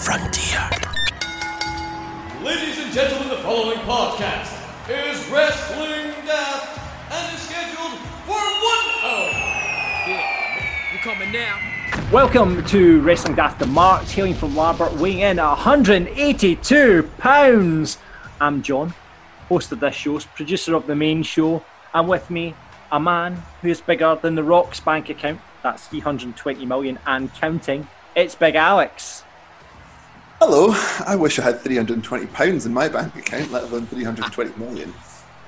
Audio Frontier. Ladies and gentlemen, the following podcast is Wrestling Daft and is scheduled for one hour. Yeah, you coming now? Welcome to Wrestling Daft the March, hailing from Larbert, weighing in at 182 pounds. I'm John, host of this show, producer of the main show, and with me, a man who is bigger than the Rock's bank account. That's 320 million and counting. It's Big Alex. Hello. I wish I had 320 pounds in my bank account, let alone 320 million.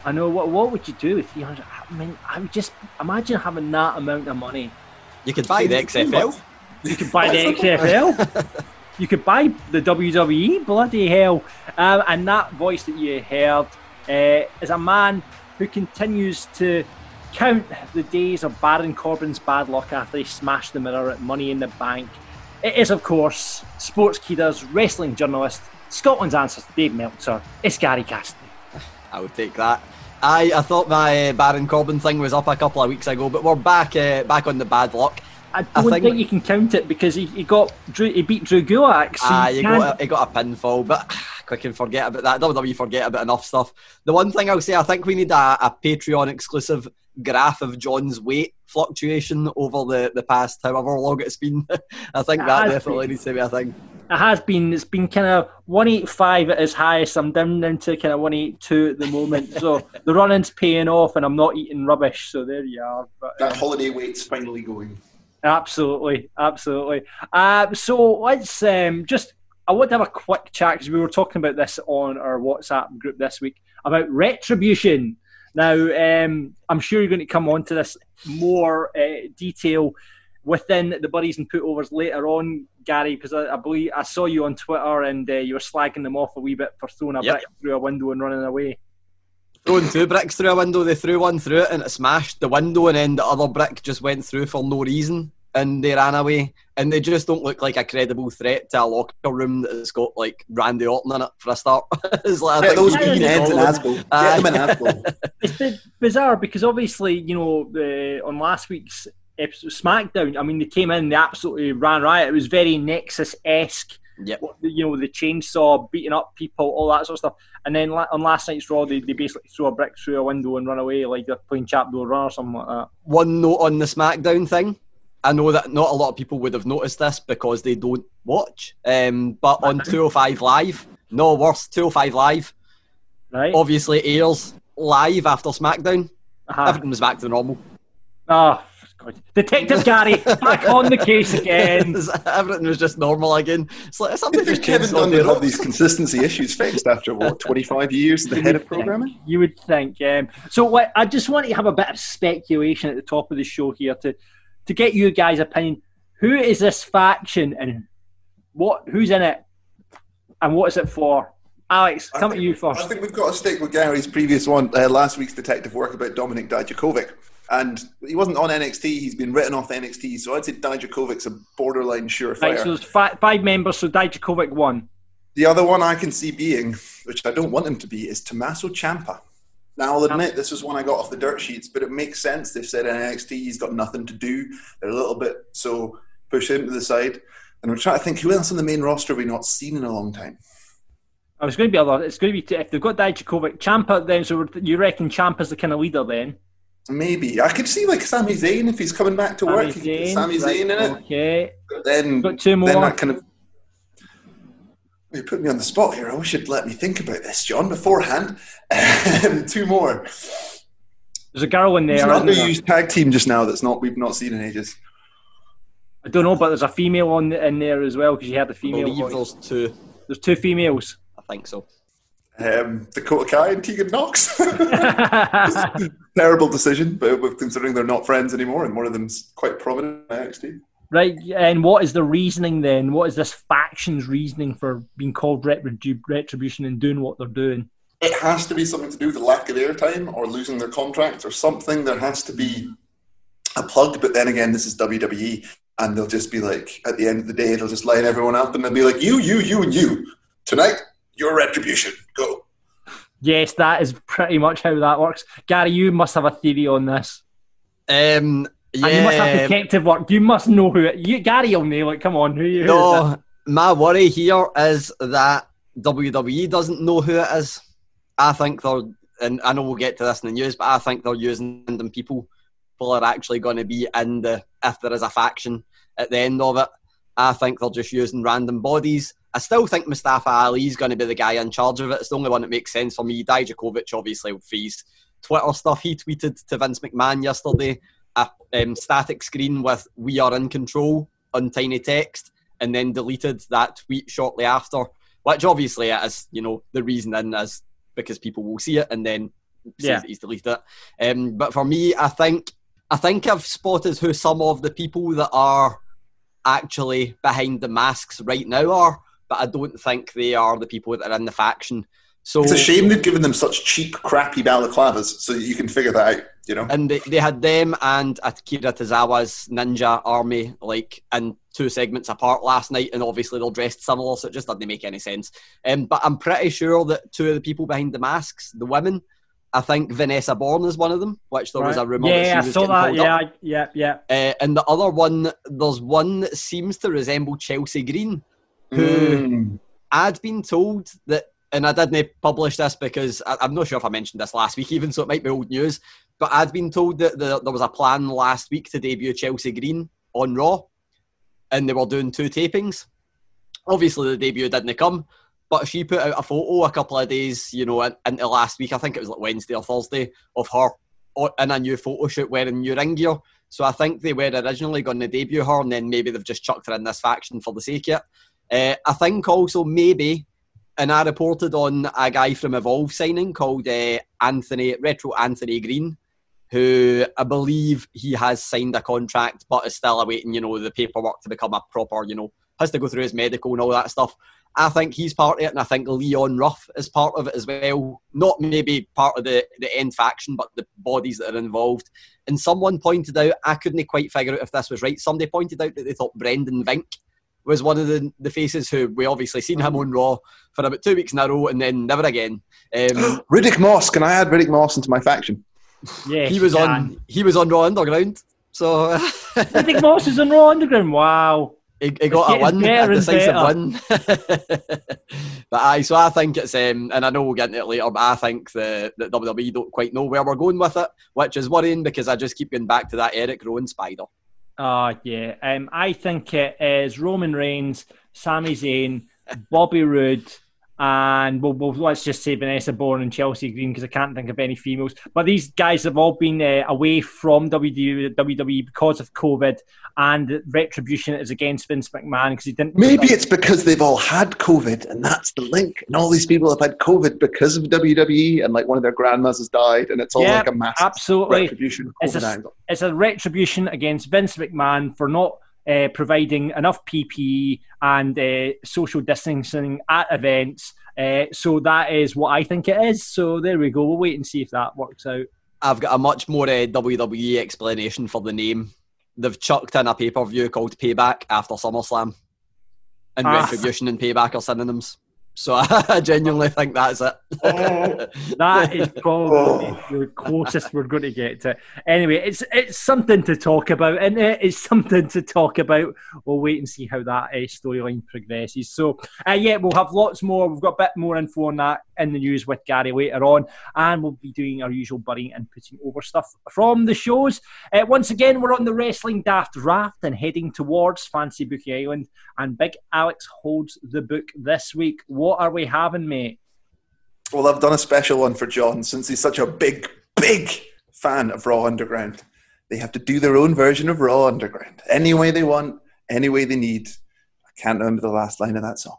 I know. What What would you do with 300? I mean, I would just imagine having that amount of money. You could buy the XFL. You could buy the XFL. you could buy the WWE. Bloody hell! Um, and that voice that you heard uh, is a man who continues to count the days of Baron Corbin's bad luck after he smashed the mirror at Money in the Bank. It is, of course, Sports Sportskeeda's wrestling journalist, Scotland's answer to Dave Meltzer. It's Gary Cassidy. I would take that. I, I thought my uh, Baron Corbin thing was up a couple of weeks ago, but we're back uh, back on the bad luck. I don't think, think, you can count it because he, he got Drew, he beat Drew Gulak. So ah, he got, a, he got a pinfall, but quick can forget about that. WWE forget about enough stuff. The one thing I'll say, I think we need a, a Patreon exclusive graph of John's weight fluctuation over the, the past however long it's been. I think it that definitely been. needs to be a thing. It has been. It's been kind of 185 at its highest. I'm down, down to kind of 182 at the moment. so the running's paying off and I'm not eating rubbish. So there you are. But, that um, holiday weight's finally going. Absolutely, absolutely. Uh, so let's um, just. I want to have a quick chat because we were talking about this on our WhatsApp group this week about retribution. Now, um, I'm sure you're going to come on to this more uh, detail within the buddies and putovers later on, Gary, because I, I, believe I saw you on Twitter and uh, you were slagging them off a wee bit for throwing a yep. brick through a window and running away. Throwing two bricks through a window, they threw one through it and it smashed the window, and then the other brick just went through for no reason and they ran away. And they just don't look like a credible threat to a locker room that's got like Randy Orton in it for a start. it's like, yeah, those green heads in Asbo. Get them in Asbo. Uh, it's bizarre because obviously, you know, the, on last week's episode SmackDown, I mean, they came in, they absolutely ran riot. It was very Nexus esque. Yep. You know, the chainsaw, beating up people, all that sort of stuff. And then on last night's Raw, they, they basically throw a brick through a window and run away like they're playing Chapdoor Run or something like that. One note on the SmackDown thing. I know that not a lot of people would have noticed this because they don't watch. Um, but on 205 Live, no worse, 205 Live, right. obviously airs live after SmackDown. Uh-huh. Everything was back to normal. Oh, God. Detective Gary, back on the case again. Everything was just normal again. It's like something just Kevin Dunn have these consistency issues fixed after what twenty five years the head of programming. Think, you would think. Um, so, what, I just want to have a bit of speculation at the top of the show here to to get you guys' opinion. Who is this faction and what? Who's in it, and what is it for? Alex, come think, to you first. I think we've got to stick with Gary's previous one, uh, last week's detective work about Dominik Dijakovic. And he wasn't on NXT, he's been written off NXT, so I'd say Dijakovic's a borderline surefire. Right, so there's five, five members, so Dijakovic won. The other one I can see being, which I don't want him to be, is Tommaso Ciampa. Now, I'll admit this was one I got off the dirt sheets, but it makes sense. They've said in NXT he's got nothing to do. They're a little bit so push him to the side. And I'm trying to think who else on the main roster have we not seen in a long time. Oh, it's going to be a lot. It's going to be if they've got Dijakovic, Ciampa. Then so you reckon Ciampa's the kind of leader then? Maybe I could see like Sami Zayn if he's coming back to Sami work. Zayn, Sami Zayn right, in it. Okay. But then got two more. Then that kind of you put me on the spot here. I wish you'd let me think about this, John, beforehand. Um, two more. There's a girl in there. There's an underused tag team just now that's not we've not seen in ages. I don't know, but there's a female on in there as well because you had the female. I believe there's two. There's two females. I think so. Um, Dakota Kai and Tegan Nox. Terrible decision, but considering they're not friends anymore, and one of them's quite prominent in NXT. Right, and what is the reasoning then? What is this faction's reasoning for being called retribution and doing what they're doing? It has to be something to do with the lack of airtime or losing their contract or something. There has to be a plug. But then again, this is WWE, and they'll just be like, at the end of the day, they'll just line everyone up and they'll be like, you, you, you, and you. Tonight, your retribution. Go. Yes, that is pretty much how that works. Gary, you must have a theory on this. Um, yeah. And you must have detective work. You must know who it. You, Gary will nail it. Come on, who, who it? No, my worry here is that WWE doesn't know who it is. I think they're, and I know we'll get to this in the news, but I think they're using random people. People are actually going to be in the, if there is a faction at the end of it. I think they're just using random bodies. I still think Mustafa Ali is going to be the guy in charge of it. It's the only one that makes sense for me. Dijakovic, obviously, for his Twitter stuff, he tweeted to Vince McMahon yesterday a um, static screen with "We are in control" on tiny text, and then deleted that tweet shortly after. Which obviously is, you know, the reason in is because people will see it and then say Yeah. that he's deleted it. Um, but for me, I think I think I've spotted who some of the people that are actually behind the masks right now are, but I don't think they are the people that are in the faction. So It's a shame they've given them such cheap, crappy balaclavas so you can figure that out, you know? And they, they had them and Akira Tozawa's ninja army like in two segments apart last night, and obviously they're dressed similar, so it just doesn't make any sense. Um, but I'm pretty sure that two of the people behind the masks, the women, I think Vanessa Borne is one of them, which there was a Right. rumor that Yeah, she I was saw getting that. pulled Yeah, up. I- yeah, yeah. Uh, and the other one, there's one that seems to resemble Chelsea Green, who Mm. I'd been told that, and I didn't publish this because I, I'm not sure if I mentioned this last week, even so it might be old news. But I'd been told that the, there was a plan last week to debut Chelsea Green on Raw, and they were doing two tapings. Obviously, the debut didn't come, but she put out a photo a couple of days, you know, in- into last week. I think it was like Wednesday or Thursday of her in a new photo shoot wearing new ring gear. So I think they were originally going to debut her, and then maybe they've just chucked her in this faction for the sake of it. Uh, I think also maybe, and I reported on a guy from Evolve signing called uh, Anthony Retro Anthony Green, who I believe he has signed a contract, but is still awaiting, you know, the paperwork to become a proper, you know, has to go through his medical and all that stuff. I think he's part of it, and I think Leon Ruff is part of it as well. Not maybe part of the, the end faction, but the bodies that are involved. And someone pointed out, I couldn't quite figure out if this was right. Somebody pointed out that they thought Brendan Vink was one of the, the faces who we obviously seen him on Raw for about two weeks in a row and then never again. Um, Riddick Moss. Can I add Riddick Moss into my faction? Yeah, he was on he was on Raw Underground, so I think Moss is on Raw Underground. Wow. he, he got a getting win, better a and decisive better. win. but aye, so I think it's um, and I know we'll get into it later, but I think the that WWE don't quite know where we're going with it, which is worrying because I just keep going back to that Eric Rowan spider. Oh, yeah. Um, I think it is Roman Reigns, Sami Zayn, Bobby Roode, and well, well, let's just say Vanessa Borne and Chelsea Green because I can't think of any females. But these guys have all been uh, away from WWE, WWE because of COVID, and Retribution is against Vince McMahon because he didn't. Maybe it's because they've all had COVID and that's the link. And all these people have had COVID because of WWE and like one of their grandmas has died and it's all Yeah, like a massive absolutely. retribution It's a, it's a retribution against Vince McMahon for not uh, providing enough PPE and uh, social distancing at events. Uh, so that is what I think it is. So there we go. We'll wait and see if that works out. I've got a much more uh, WWE explanation for the name. They've chucked in a pay per view called Payback after SummerSlam, and Ah. Retribution and Payback are synonyms. So I genuinely think that's it. That is probably the closest we're going to get to. it. Anyway, it's it's something to talk about, and it is something to talk about. We'll wait and see how that uh, storyline progresses. So, uh, yeah, we'll have lots more. We've got a bit more info on that in the news with Gary later on, and we'll be doing our usual burying and putting over stuff from the shows. Uh, once again, we're on the Wrestling Daft Raft and heading towards Fancy Bookie Island, and Big Alex holds the book this week. What are we having, mate? Well, I've done a special one for John since he's such a big, big fan of Raw Underground. They have to do their own version of Raw Underground any way they want, any way they need. I can't remember the last line of that song.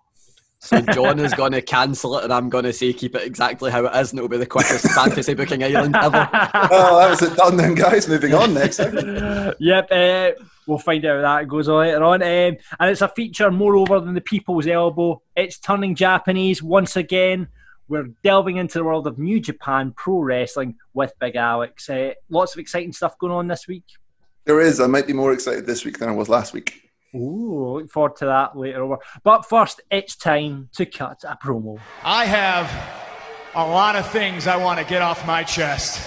So John is going to cancel it, and I'm going to say keep it exactly how it is, and it'll be the quickest fantasy booking island ever. oh, that was it done then, guys. Moving on next. yep, uh, we'll find out how that goes later on. Um, and it's a feature moreover than the people's elbow. It's turning Japanese once again. We're delving into the world of New Japan Pro Wrestling with Big Alex. Uh, lots of exciting stuff going on this week. There is. I might be more excited this week than I was last week. Ooh, look forward to that later over. But first, it's time to cut a promo. I have a lot of things I want to get off my chest.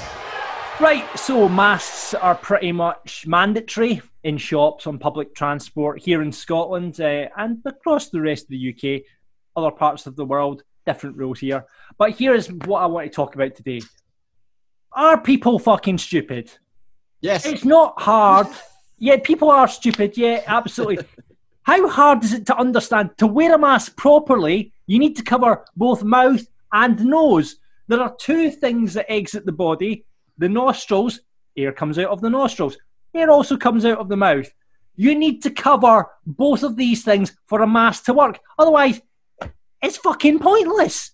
Right, so masks are pretty much mandatory in shops, on public transport here in Scotland uh, and across the rest of the UK, other parts of the world, different rules here. But here is what I want to talk about today. Are people fucking stupid? Yes. It's not hard. Yeah, people are stupid. Yeah, absolutely. How hard is it to understand? To wear a mask properly, you need to cover both mouth and nose. There are two things that exit the body the nostrils, air comes out of the nostrils, air also comes out of the mouth. You need to cover both of these things for a mask to work. Otherwise, it's fucking pointless.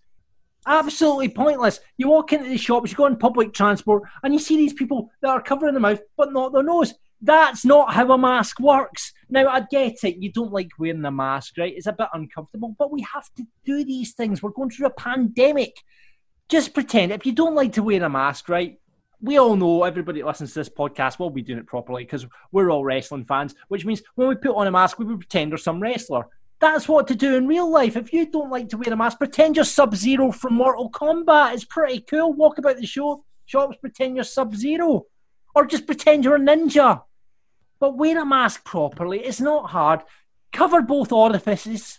Absolutely pointless. You walk into the shops, you go on public transport, and you see these people that are covering their mouth but not their nose. That's not how a mask works. Now, I get it. You don't like wearing a mask, right? It's a bit uncomfortable, but we have to do these things. We're going through a pandemic. Just pretend. If you don't like to wear a mask, right? We all know, everybody that listens to this podcast will be doing it properly because we're all wrestling fans, which means when we put on a mask, we pretend we're some wrestler. That's what to do in real life. If you don't like to wear a mask, pretend you're Sub Zero from Mortal Kombat. It's pretty cool. Walk about the show shops, pretend you're Sub Zero, or just pretend you're a ninja. But wear a mask properly. It's not hard. Cover both orifices.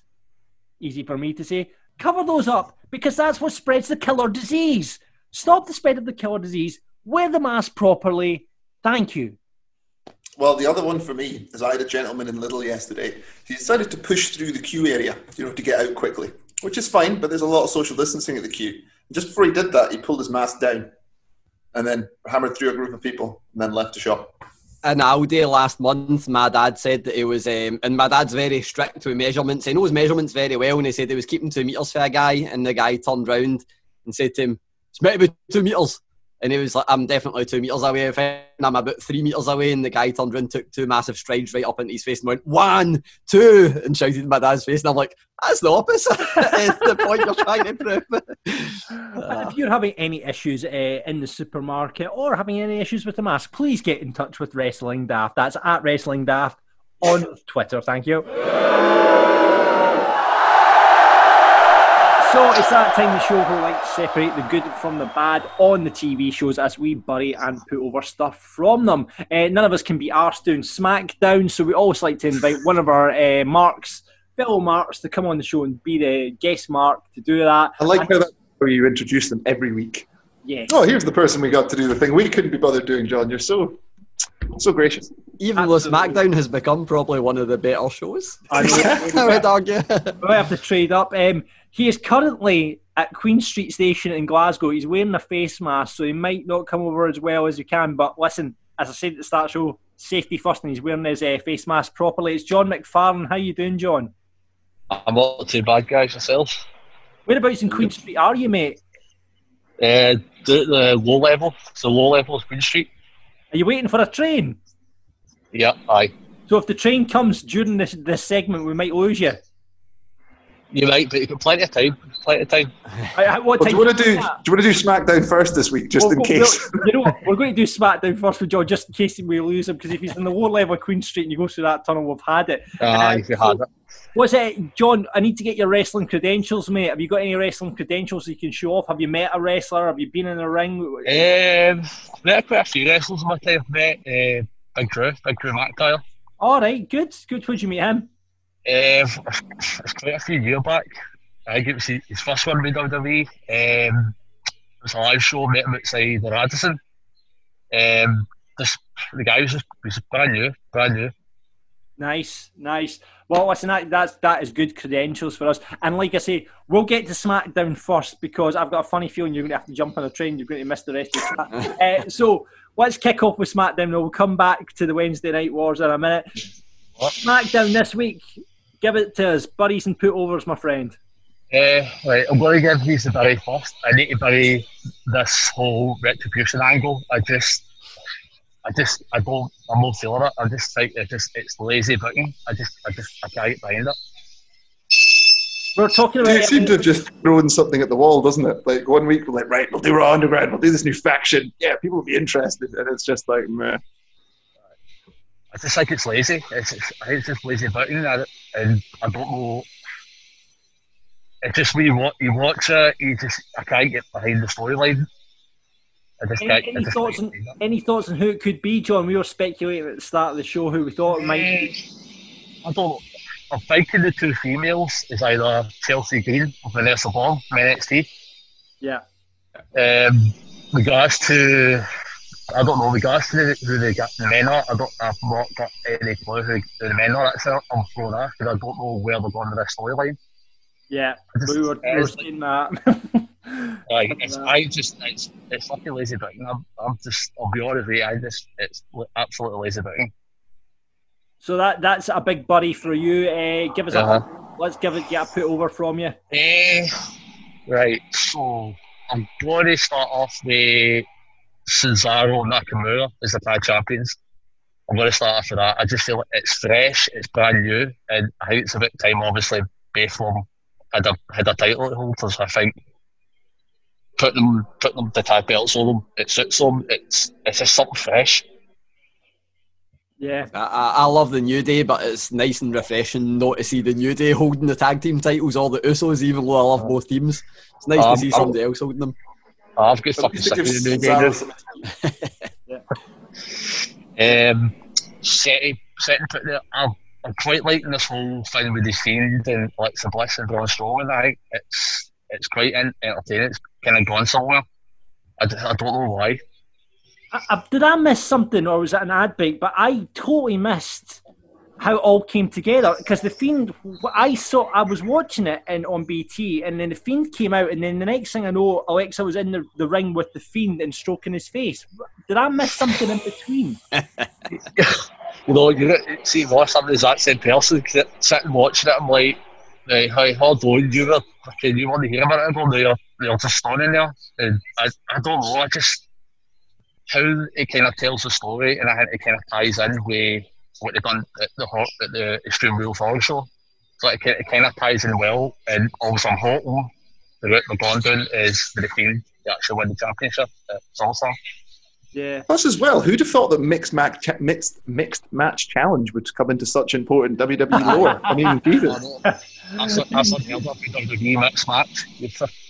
Easy for me to say. Cover those up because that's what spreads the killer disease. Stop the spread of the killer disease. Wear the mask properly. Thank you. Well, the other one for me is I had a gentleman in Lidl yesterday. He decided to push through the queue area, you know, to get out quickly, which is fine, but there's a lot of social distancing at the queue. Just before he did that, he pulled his mask down and then hammered through a group of people and then left the shop in Aldi last month, my dad said that he was, um, and my dad's very strict with measurements. He knows measurements very well, and he said he was keeping two metres for a guy, and the guy turned round and said to him, It's meant to be two metres. And he was like, I'm definitely two metres away. And I'm about three metres away. And the guy turned around, took two massive strides right up into his face and went, one, two, and shouted in my dad's face. And I'm like, that's the opposite. it's the point you're trying to prove. Uh, if you're having any issues uh, in the supermarket or having any issues with the mask, please get in touch with Wrestling Daft. That's at Wrestling Daft on Twitter. Thank you. So it's that time of the show where we like to separate the good from the bad on the TV shows as we bury and put over stuff from them. Uh, none of us can be arsed doing SmackDown, so we always like to invite one of our uh, marks, fellow marks, to come on the show and be the guest mark to do that. I like and how that you introduce them every week. Yes. Oh, here's the person we got to do the thing we couldn't be bothered doing, John. You're so so gracious. Even though SmackDown has become probably one of the better shows. I know. I would argue. we have to trade up. Um, he is currently at Queen Street Station in Glasgow. He's wearing a face mask, so he might not come over as well as he can. But listen, as I said at the start show, safety first, and he's wearing his uh, face mask properly. It's John McFarlane. How you doing, John? I'm not too bad, guys. Myself. Whereabouts in Queen Street are you, mate? Uh, the, the low level. So low level is Queen Street. Are you waiting for a train? Yeah, aye. So if the train comes during this this segment, we might lose you. You might, but you've got plenty of time. Plenty of time. I, I, what Well, do you want to do? is Do you want to do SmackDown first this week, just Well, in well, case? well, you know what? We're going to do SmackDown first with John, just in case we lose him. Because if he's in the lower level of Queen Street and you go through that tunnel, we've had it. Aye, Uh, if you had it. What's it, John? I need to get your wrestling credentials, mate. Have you got any wrestling credentials you can show off? Have you met a wrestler? Have you been in a ring? Um, I've met quite a few wrestlers in my time. I've met uh, Big Drew, Big Drew McIntyre. All right, good, good. Where'd you meet him? Um, it's quite a few years back. I think it was his his first one with WWE. Um, it was a live show. Met him outside the Radisson. Um, this, the guy was just was brand new, brand new. Nice, nice. Well, listen, that, that's that is good credentials for us. And like I say, we'll get to SmackDown first because I've got a funny feeling you're going to have to jump on a train. You're going to miss the rest of the chat. uh, so let's kick off with SmackDown. We'll come back to the Wednesday Night Wars in a minute. SmackDown this week. Give it to us, buddies and put overs, my friend. Uh, right, I'm going to give these to Barry first. I need to bury this whole retribution angle. I just, I just, I don't, I'm not feeling it. I just think it just, it's lazy booking. I just, I just, I can't get behind it. We're talking about. It seemed to have just thrown something at the wall, doesn't it? Like one week we're like, right, we'll do Raw Underground, we'll do this new faction. Yeah, people will be interested, and it's just like, meh. I just think it's lazy. It's, it's I think it's just lazy booking, and and I don't know. It just when you watch, you watch it, you just I can't get behind the storyline. I just Any, can't. I any thoughts? On, any thoughts on who it could be, John? We were speculating at the start of the show who we thought it might be. I don't. I'm thinking the two females is either Chelsea Green or Vanessa Ball from NXT. Yeah. Um, regards to, I don't know, regards to the, who the, the men are, I don't, I've not got any clue who, who the men are. That's it. I'm thrown off because I don't know where they're going with this storyline. Yeah, we were, we were saying that. Like, it's, I just, it's, it's fucking lazy booking. I'm, I'm just, I'll be honest with you, I just, it's absolutely lazy booking. So that that's a big buddy for you. Uh, give us Uh-huh. a let's give it get a put over from you. Eh, right, so I'm going to start off with Cesaro and Nakamura as the tag champions. I'm going to start with that. I just feel like it's fresh, it's brand new, and I think it's a bit time. Obviously, them had a had a title to hold, so I think put them put them the tag belts on them. It suits them. It's it's just something fresh. Yeah. I, I love the New Day, but it's nice and refreshing not to see the New Day holding the tag team titles or the Usos, even though I love both teams. It's nice Um, to see I'm- somebody else holding them. I've got fucking sick of the new game. Um, setting, setting put there. I'm, I'm quite liking this whole thing with the Fiend and Alexa Bliss and Braun Strowman. I think it's it's quite entertaining. It's kind of gone somewhere. I, d- I don't know why. I, I, did I miss something, or was it an ad break? But I totally missed how it all came together because the fiend. I saw. I was watching it and on BT, and then the fiend came out, and then the next thing I know, Alexa was in the, the ring with the fiend and stroking his face. Did I miss something in between? You know, you get, see Ross, I'm the exact same person. sit- Sitting watching it, I'm like, right, hi, hold on, you were fucking, you want to hear about it? Well, They're, they're just standing there. And I, I don't know, I just, how it kind of tells the story, and I think it kind of ties in with what they've done at the hot at the Extreme Rules Horror Show. So it, ki- it kind of ties in well, and also I'm hoping the route they're going down is with the Fiend to actually win the championship at SummerSlam. Yeah. Plus, as well, who'd have thought that mixed match, cha- mixed mixed match challenge would come into such important WWE lore? I mean, Jesus. That's, that's unheard of in WWE mixed match.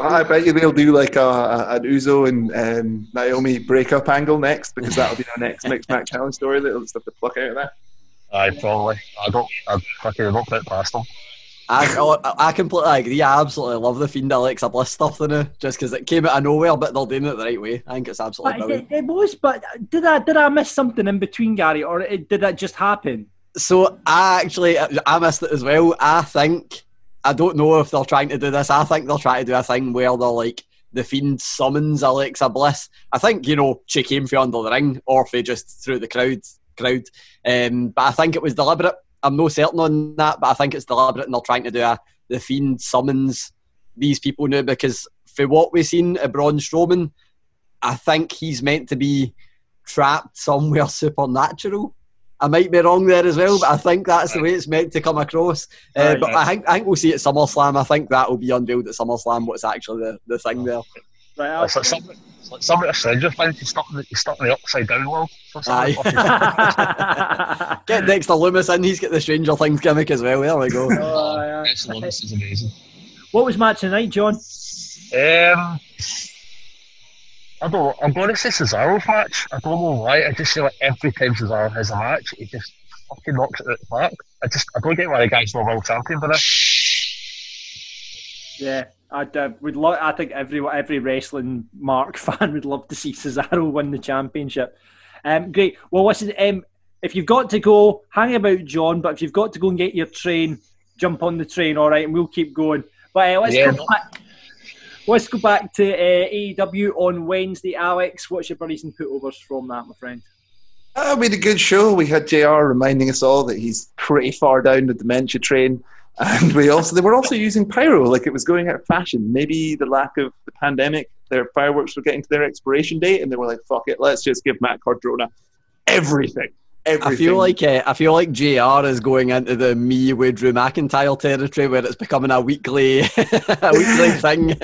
You'd th- I bet you they'll do like a, a, an Uso and um, Naomi breakup angle next because that'll be our next mixed match challenge story. They'll just have to pluck out of that. I probably. I don't. I fucking don't put it past them. I, I, I completely agree. I absolutely love the Fiend Alexa Bliss stuff, though, now, just because it came out of nowhere, but they're doing it the right way. I think it's absolutely But brilliant. it, it was, but did I did I miss something in between, Gary, or it, did that just happen? So I actually I missed it as well. I think I don't know if they're trying to do this. I think they're trying to do a thing where they're like the fiend summons Alexa Bliss. I think you know she came from under the ring or if they just through the crowd crowd. Um, but I think it was deliberate. I'm no certain on that, but I think it's deliberate and they're trying to do a the fiend summons these people now because for what we've seen at Braun Strowman, I think he's meant to be trapped somewhere supernatural. I might be wrong there as well, but I think that's the way it's meant to come across. Uh, Right, but right. I think I think we'll see it at SummerSlam. I think that will be unveiled at SummerSlam. What's actually the, the thing there? Right, It's like something. It's like something a Stranger Things. He's stuck in the, he's stuck in the upside down world. or something. Get Dexter Lumis in. He's got the Stranger Things gimmick as well. There we go. Oh, Dexter Lumis is amazing. What was match tonight, John? Um, I don't know. I'm going to say Cesaro's match. I don't know why. I just feel like every time Cesaro has a match, he just fucking knocks it out the park. I just I don't get why the guy's not world champion for this. Yeah, I uh, would. Lo- I think every every wrestling Mark fan would love to see Cesaro win the championship. Um, great. Well, listen. Um, if you've got to go, hang about John. But if you've got to go and get your train, jump on the train. All right, and we'll keep going. But uh, let's Yeah, no- back. Let's go back to uh, AEW on Wednesday. Alex, what's your buddies and putovers from that, my friend? Uh, we had a good show. We had JR reminding us all that he's pretty far down the dementia train. And we also they were also using pyro like it was going out of fashion. Maybe the lack of the pandemic, their fireworks were getting to their expiration date, and they were like, "Fuck it, let's just give Matt Cardona everything." Everything. I feel like uh, I feel like JR is going into the me with Drew McIntyre territory where it's becoming a weekly a weekly thing.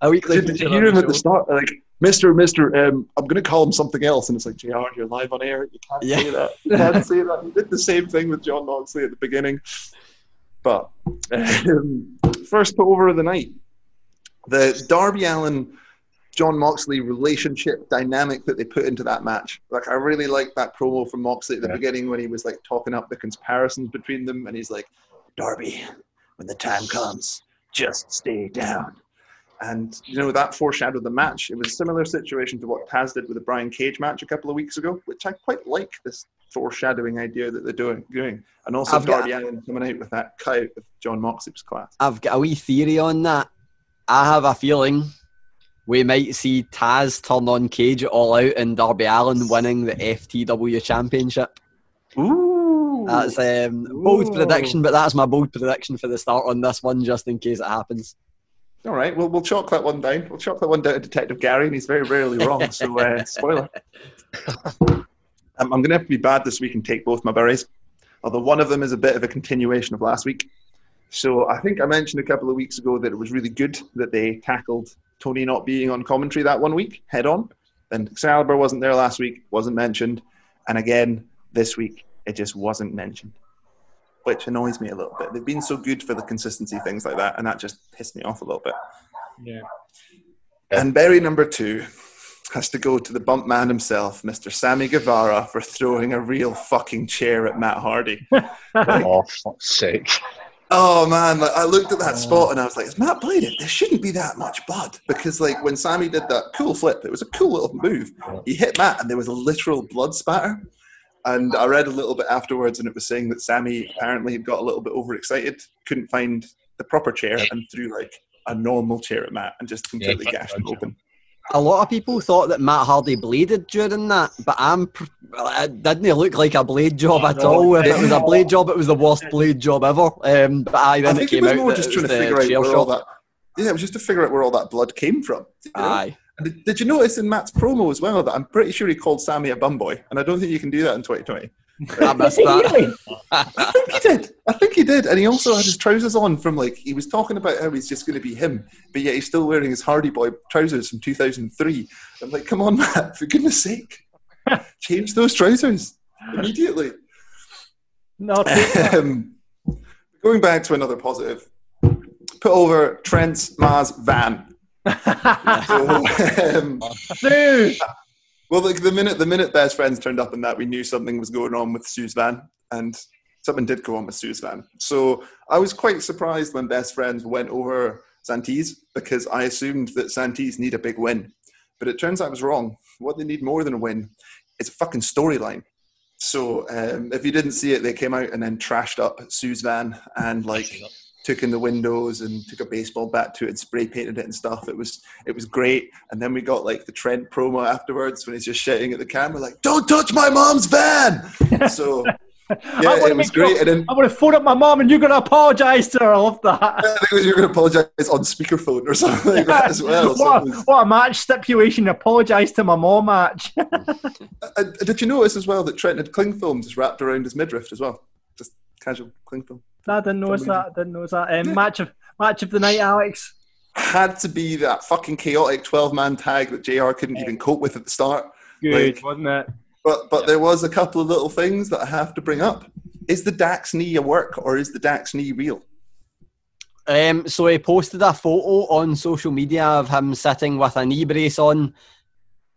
a weekly. Did, did you hear him at the start? Like, Mister, Mister, um, I'm going to call him something else, and it's like, Jr. You're live on air. You can't Yeah. say that. You can't say that. He did the same thing with Jon Moxley at the beginning. But um, first put over of the night, the Darby Allin. Jon Moxley relationship dynamic that they put into that match. Like I really liked that promo from Moxley at the beginning when he was like talking up the comparisons between them and he's like, Darby, when the time comes, just stay down. And you know that foreshadowed the match. It was a similar situation to what Taz did with the Brian Cage match a couple of weeks ago, which I quite like this foreshadowing idea that they're doing. Doing, and also I've got- Darby Allin coming out with that cut with Jon Moxley was class. I've got a wee theory on that. I have a feeling we might see Taz turn on Cage at all out and Darby Allin winning the FTW championship. Ooh. That's um, bold prediction, but that's my bold prediction for the start on this one, just in case it happens. All right, well, we'll chalk that one down. We'll chalk that one down to Detective Gary, and he's very rarely wrong. So, uh, spoiler. Um, I'm going to have to be bad this week and take both my berries, although one of them is a bit of a continuation of last week. So, I think I mentioned a couple of weeks ago that it was really good that they tackled Tony not being on commentary that one week head on. And Excalibur wasn't there last week, wasn't mentioned. And again, this week, it just wasn't mentioned, which annoys me a little bit. They've been so good for the consistency, things like that, and that just pissed me off a little bit. Yeah. And Barry number two has to go to the bump man himself, Mr. Sammy Guevara, for throwing a real fucking chair at Matt Hardy. oh, fuck's sake. Oh man, like, I looked at that spot and I was like, "Is Matt bleeding? There shouldn't be that much blood." Because like when Sammy did that cool flip, it was a cool little move. He hit Matt and there was a literal blood spatter. And I read a little bit afterwards, and it was saying that Sammy apparently had got a little bit overexcited, couldn't find the proper chair, and threw like a normal chair at Matt and just completely gashed him open. A lot of people thought that Matt Hardy bladed during that, but I'm it didn't look like a blade job at no, all. If it was a no. blade job, it was the worst blade job ever. Um, but I I then it think it came was out more just trying to figure out chair where all that. Yeah, it was just to figure out where all that blood came from. you know? Aye. And did, did you notice in Matt's promo as well that I'm pretty sure he called Sammy a bum boy, and I don't think you can do that in 2020. I missed that. I think he did. I think he did, and he also had his trousers on from like he was talking about how he's just going to be him, but yet he's still wearing his Hardy Boy trousers from 2003. I'm like, come on, Matt, for goodness sake, change those trousers immediately. Not um, going back to another positive, put over Trent's Mars van. So, um, well, like the minute the minute best friends turned up in that, we knew something was going on with Sue's van, and something did go on with Sue's van. So I was quite surprised when best friends went over Santis because I assumed that Santis need a big win, but it turns out I was wrong. What they need more than a win is a fucking storyline. So um, if you didn't see it, they came out and then trashed up Sue's van and like took in the windows and took a baseball bat to it and spray painted it and stuff. It was it was great. And then we got like the Trent promo afterwards when he's just shouting at the camera like, "Don't touch my mom's van!" So yeah, it was great. sure- And then I would have phoned up my mom and you're going to apologise to her. I love that. I think it was, you're going to apologize on speakerphone or something like that as well. So what, it a, was- what a match stipulation. Apologise to my mom match. Uh, did you notice as well that Trent had cling films wrapped around his midriff as well? Just casual cling film. I didn't notice that. I didn't notice that. Um, match of match of the night, Alex. Had to be that fucking chaotic 12 man tag that JR couldn't even cope with at the start. Good, Like, wasn't it? But but there was a couple of little things that I have to bring up. Is the Dax knee a work or is the Dax knee real? Um, so he posted a photo on social media of him sitting with a knee brace on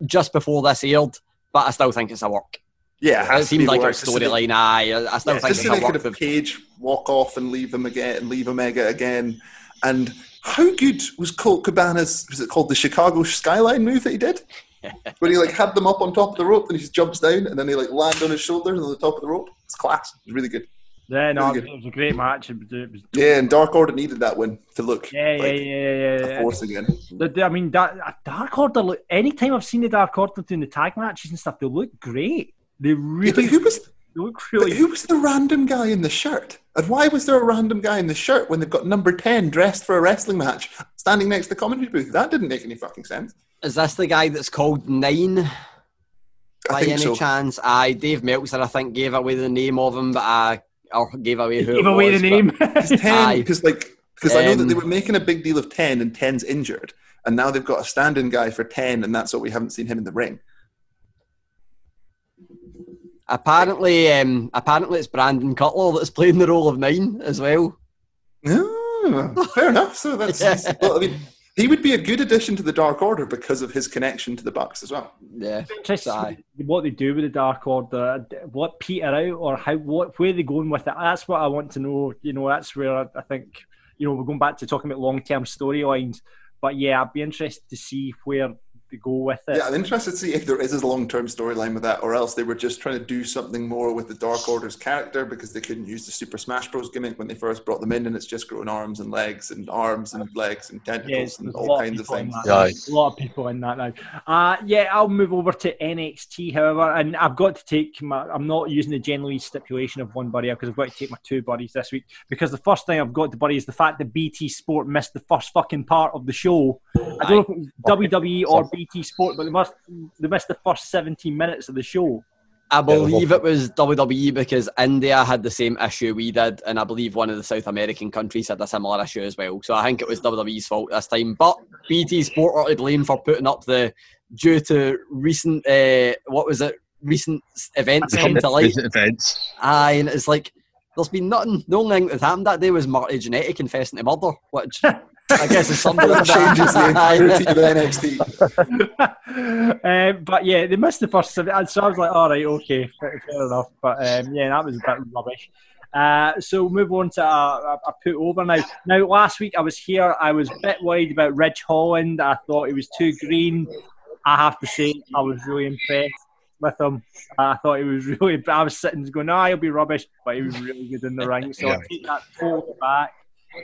just before this aired, but I still think it's a work. Yeah, it has it seemed like a work, just so storyline. Aye, I I still Yeah, think just it's so a they could work. have Cage walk off and leave him again and leave Omega again. And how good was Colt Cabana's? Was it called the Chicago Skyline move that he did? When he like had them up on top of the rope, and he just jumps down, and then they like land on his shoulders on the top of the rope. It's class. It's really good. Yeah, no, Really it was a great match. It was, it was Yeah, and Dark Order needed that win to look yeah, yeah, like yeah, yeah, a yeah. force again. The- the- I mean, that Dark Order. Look, anytime I've seen the Dark Order doing the tag matches and stuff, they look great. They really, who was look really. who was the random guy in the shirt? And why was there a random guy in the shirt when they've got number ten dressed for a wrestling match, standing next to the commentary booth? That didn't make any fucking sense. Is this the guy that's called Nine? I By think any so. chance? Aye, Dave Meltzer, I think, gave away the name of him, but I or gave away who Give it away was, the name. Ten because like because I know that they Um, were making a big deal of ten and 10's injured, and now they've got a stand-in guy for ten, and that's what we haven't seen him in the ring. Apparently, um, apparently it's Brandon Cutler that's playing the role of Nine as well. Ah, fair enough. So that's Yeah. well, I mean, he would be a good addition to the Dark Order because of his connection to the Bucks as well. Yeah, Interested Aye. what they do with the Dark Order, what peter out, or how what where they going with it. That's what I want to know. You know, that's where I, I think you know we're going back to talking about long term storylines. But yeah, I'd be interested to see where they go with it. Yeah, I'm interested to see if there is a long-term storyline with that, or else they were just trying to do something more with the Dark Order's character because they couldn't use the Super Smash Bros. gimmick when they first brought them in, and it's just growing arms and legs and arms and legs and Yeah, tentacles and a all lot kinds of people in things. that now. A lot of people in that now. Uh, yeah, I'll move over to NXT, however, and I've got to take my. I'm not using the generally stipulation of one buddy because I've got to take my two buddies this week because the first thing I've got to buddy is the fact that BT Sport missed the first fucking part of the show. I don't know if it was WWE or BT Sport, but they must they missed the first 17 minutes of the show. I believe it was WWE because India had the same issue we did, and I believe one of the South American countries had a similar issue as well. So I think it was WWE's fault this time. But BT Sport are to blame for putting up the due to recent uh, what was it? Recent events come to light. Recent events. Aye, and it's like there's been nothing. The only thing that happened that day was Marty Jannetty confessing to murder, which I guess is something That changes the entirety of NXT. um, but yeah, they missed the first. seven- So I was like, all right, okay, fair fair enough. But um, yeah, that was a bit rubbish. Uh, so move on to a, a, a put over now. Now, last week I was here. I was a bit worried about Ridge Holland. I thought he was too green. I have to say, I was really impressed with him. I thought he was really. I was sitting going, "Ah, he'll be rubbish," but he was really good in the ring. So I Yeah. take that totally back.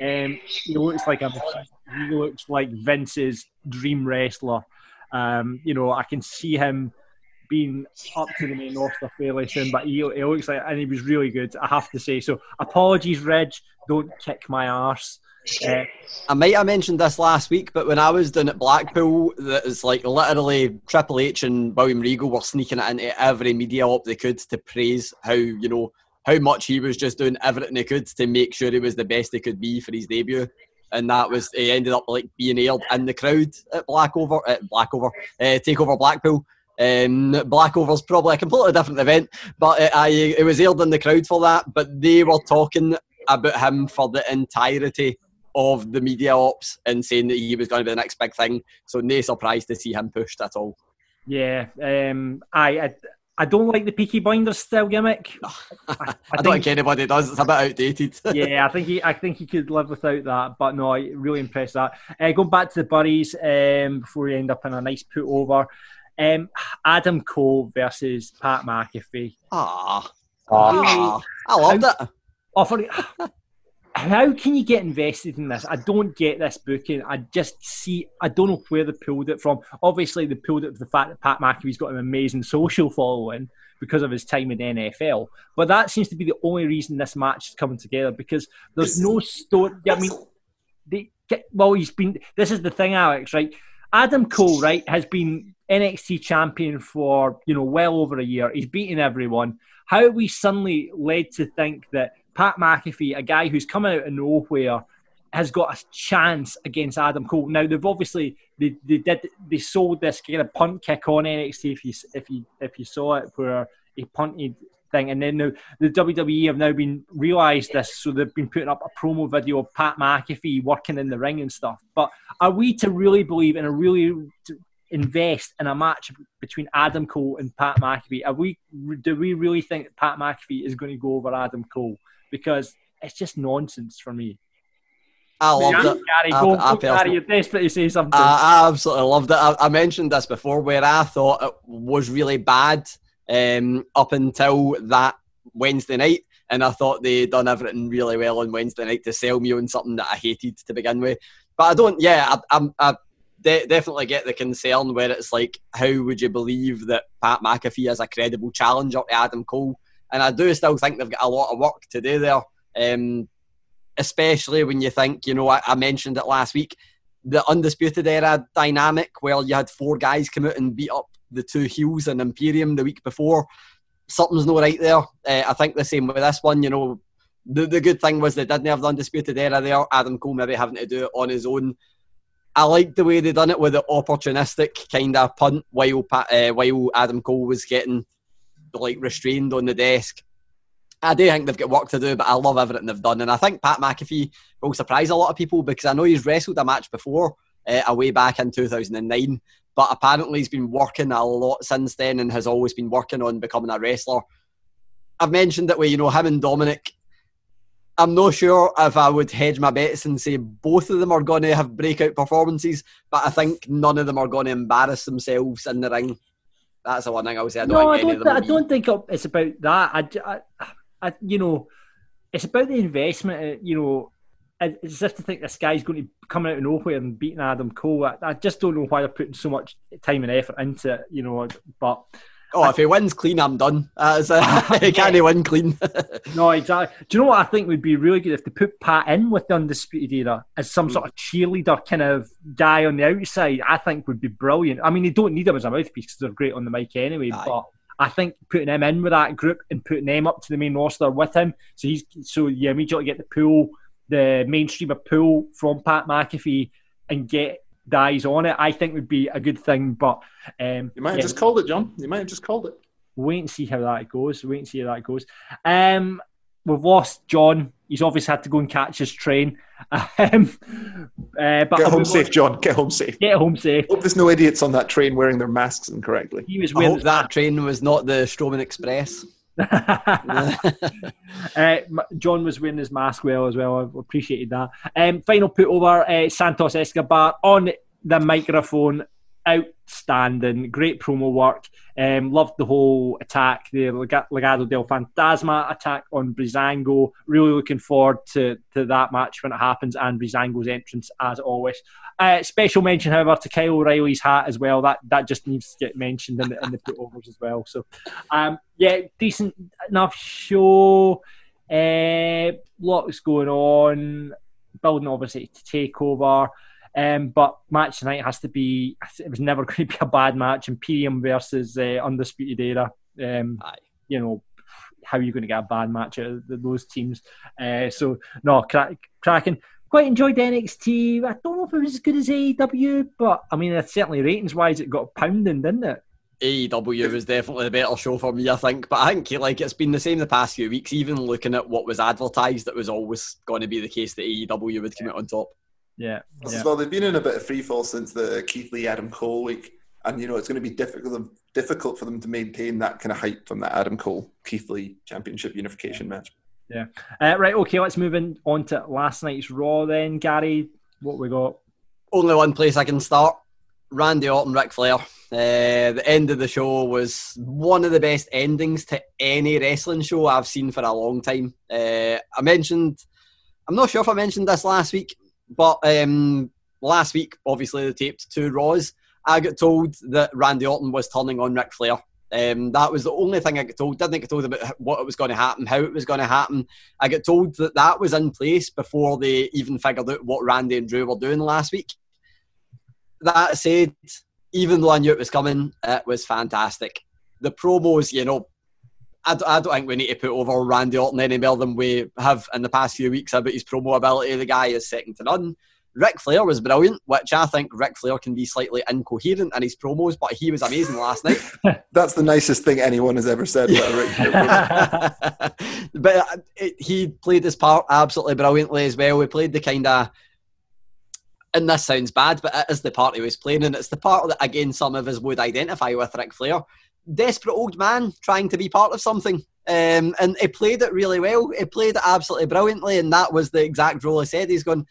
Um, he looks like a he looks like Vince's dream wrestler. Um, you know, I can see him being up to the main roster fairly soon, but he, he looks like, and he was really good, I have to say. So, apologies, Reg. Don't kick my arse. Uh, I might have mentioned this last week, but when I was down at Blackpool, that is like literally Triple H and William Regal were sneaking it into every media op they could to praise how you know how much he was just doing everything he could to make sure he was the best he could be for his debut. And that was he ended up like being aired in the crowd at Blackover at Blackover uh, Takeover Blackpool. Um, Blackover's probably a completely different event, but it, I, it was aired in the crowd for that. But they were talking about him for the entirety of the media ops and saying that he was going to be the next big thing. So no surprise to see him pushed at all. yeah, um, I I don't like the Peaky Blinders style gimmick. I, I, don't think anybody does. It's a bit outdated. yeah, I think he, I think he could live without that. But no, I really impressed that. Uh, going back to the buddies um, before we end up in a nice put over. Um, Adam Cole versus Pat McAfee. Ah, Ah, I loved it. Oh, for, how can you get invested in this? I don't get this booking. I just see. I don't know where they pulled it from. Obviously, they pulled it from the fact that Pat McAfee's got an amazing social following because of his time in the NFL. But that seems to be the only reason this match is coming together because there's no story. I mean, they get, well, he's been. This is the thing, Alex. Right, Adam Cole, right, has been NXT champion for you know well over a year. He's beaten everyone. How are we suddenly led to think that Pat McAfee, a guy who's coming out of nowhere, has got a chance against Adam Cole? Now they've obviously they, they did they sold this kind of punt kick on NXT if you if you if you saw it where he punted thing, and then the, the WWE have now been realised this, so they've been putting up a promo video of Pat McAfee working in the ring and stuff. But are we to really believe and really invest in a match between Adam Cole and Pat McAfee? Are we do we really think Pat McAfee is going to go over Adam Cole? Because it's just nonsense for me. I loved Gary, it. Gary, I- go, I go, Gary, you're desperate to say something. I, I absolutely loved it. I, I mentioned this before, where I thought it was really bad um, up until that Wednesday night, and I thought they done everything really well on Wednesday night to sell me on something that I hated to begin with. But I don't. Yeah, I, I'm. I, de- definitely get the concern where it's like, how would you believe that Pat McAfee is a credible challenger to Adam Cole? And I do still think they've got a lot of work to do there, um, especially when you think, you know, I, I mentioned it last week, the Undisputed Era dynamic where you had four guys come out and beat up the two heels in Imperium the week before. Something's not right there. Uh, I think the same with this one, you know. The, the good thing was they didn't have the Undisputed Era there. Adam Cole maybe having to do it on his own. I liked the way they done it with the opportunistic kind of punt while uh, while Adam Cole was getting like restrained on the desk. I do think they've got work to do, but I love everything they've done, and I think Pat McAfee will surprise a lot of people because I know he's wrestled a match before, uh, away back in 2009, but apparently he's been working a lot since then and has always been working on becoming a wrestler. I've mentioned that way, you know him and Dominik I'm not sure if I would hedge my bets and say both of them are going to have breakout performances, but I think none of them are going to embarrass themselves in the ring. That's the one thing I would say. I don't no, I don't, th- I don't think it's about that. I, I, I, you know, it's about the investment. Uh, you know, it's just to think this guy's going to come out of nowhere and beating Adam Cole. I, I just don't know why they're putting so much time and effort into it. You know, but Oh, I, if he wins clean, I'm done. As uh, he can't win clean. no, exactly. Do you know what I think would be really good if they put Pat in with the undisputed era as some mm. sort of cheerleader kind of guy on the outside? I think would be brilliant. I mean, they don't need him as a mouthpiece because they're great on the mic anyway. Aye. But I think putting him in with that group and putting them up to the main roster with him, so he's so you immediately get the pull, the mainstream of pull from Pat McAfee and get dies on it, I think would be a good thing. But um, you might have yeah, just called it, John. You might have just called it. Wait and see how that goes. Wait and see how that goes. Um, we've lost John. He's obviously had to go and catch his train. Um, uh, but get home safe, John. Get home safe. Get home safe. Hope there's no idiots on that train wearing their masks incorrectly. He was. I hope that train was not the Strowman Express. uh, John was wearing his mask well as well. I appreciated that. Um, final put over uh, Santos Escobar on the microphone. Outstanding, great promo work. Um, loved the whole attack, the Legado del Fantasma attack on Breezango. Really looking forward to, to that match when it happens and Breezango's entrance as always. Uh, special mention, however, to Kyle O'Reilly's hat as well. That that just needs to get mentioned in the, in the putovers as well. So, um, yeah, decent enough show. Uh, lots going on. Building obviously to take over. Um, but match tonight has to be. It was never going to be a bad match. Imperium versus uh, Undisputed Era. Um, you know, how are you going to get a bad match out of those teams? Uh, so no, crack, cracking quite enjoyed NXT. I don't know if it was as good as AEW, but I mean, certainly ratings wise, it got pounding, didn't it? AEW was definitely the better show for me, I think. But I think like it's been the same the past few weeks. Even looking at what was advertised, it was always going to be the case that AEW would come out on top. Yeah. yeah. Well, they've been in a bit of free fall since the Keith Lee Adam Cole week, and you know it's going to be difficult difficult for them to maintain that kind of hype from that Adam Cole Keith Lee Championship Unification match. Yeah. Uh, right. Okay. Let's move in on to last night's Raw then, Gary. What we got? Only one place I can start. Randy Orton, Ric Flair. Uh, the end of the show was one of the best endings to any wrestling show I've seen for a long time. Uh, I mentioned, I'm not sure if I mentioned this last week, but um, last week, obviously, they taped two Raws. I got told that Randy Orton was turning on Ric Flair. Um, that was the only thing I got told. Didn't get told about what it was going to happen, how it was going to happen. I got told that that was in place before they even figured out what Randy and Drew were doing last week. That said, even though I knew it was coming, it was fantastic. The promos, you know, I don't, I don't think we need to put over Randy Orton any more than we have in the past few weeks about his promo ability. The guy is second to none. Ric Flair was brilliant, which I think Ric Flair can be slightly incoherent in his promos, but he was amazing last night. That's the nicest thing anyone has ever said about Ric but uh, it, he played his part absolutely brilliantly as well. We played the kind of, and this sounds bad, but it is the part he was playing, and it's the part that, again, some of us would identify with Ric Flair. Desperate old man trying to be part of something. Um, and he played it really well. He played it absolutely brilliantly, and that was the exact role he said. He's going,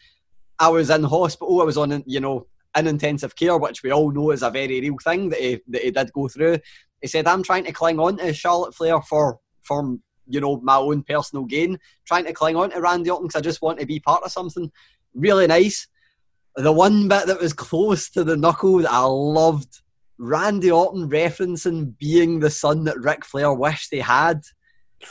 I was in hospital. I was on, you know, in intensive care, which we all know is a very real thing that he, that he did go through. He said, "I'm trying to cling on to Charlotte Flair for for you know my own personal gain, trying to cling on to Randy Orton because I just want to be part of something really nice." the one bit that was close to the knuckle that I loved, Randy Orton referencing being the son that Ric Flair wished he had.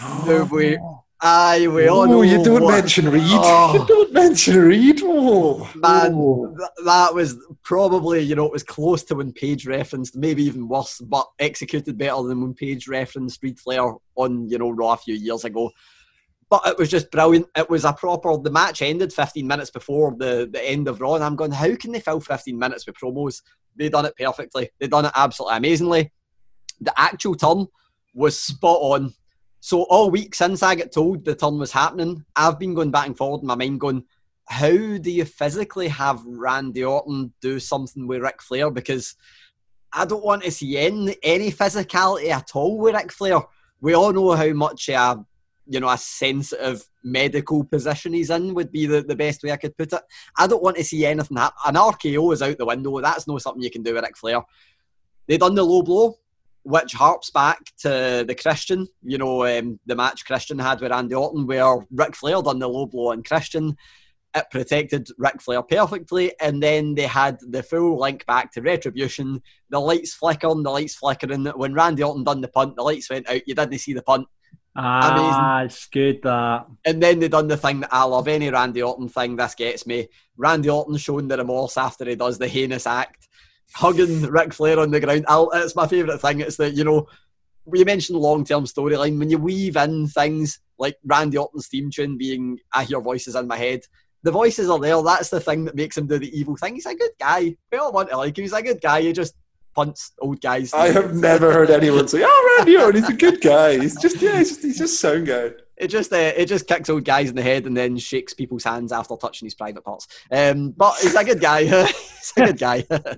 No, oh. we, aye, we all know Oh, you don't what- mention Reid. Oh. You don't mention Reid. Oh, Man, oh. th- that was probably, you know, it was close to when Paige referenced, maybe even worse, but executed better than when Paige referenced Reid Flair on, you know, Raw a few years ago. But it was just brilliant. It was a proper. The match ended 15 minutes before the, the end of Raw, and I'm going, how can they fill 15 minutes with promos? They done it perfectly. They done it absolutely amazingly. The actual turn was spot on. So all week since I got told the turn was happening, I've been going back and forward in my mind, going, how do you physically have Randy Orton do something with Ric Flair? Because I don't want to see any, any physicality at all with Ric Flair. We all know how much a you know a sensitive medical position he's in would be the, the best way I could put it. I don't want to see anything happen. An RKO is out the window. That's not something you can do with Ric Flair. They done the low blow, which harps back to the Christian, you know, um, the match Christian had with Randy Orton, where Ric Flair done the low blow on Christian. It protected Ric Flair perfectly, and then they had the full link back to Retribution. The lights flickering, the lights flickering. When Randy Orton done the punt, the lights went out. You didn't see the punt. Ah, Amazing. it's good that. And then they done the thing that I love. Any Randy Orton thing, this gets me. Randy Orton showing the remorse after he does the heinous act, hugging Ric Flair on the ground. I'll, it's my favourite thing. It's that, you know, we mentioned long term storyline. When you weave in things like Randy Orton's theme tune being I hear voices in my head, the voices are there. That's the thing that makes him do the evil thing. He's a good guy. We all want to like him. He's a good guy. He just punts old guys. I have never heard anyone say, "Oh, Randy Orton, he's a good guy. He's just yeah, he's just he's just sound guy." It just uh, it just kicks old guys in the head and then shakes people's hands after touching his private parts. Um, but he's a good guy. he's a good guy.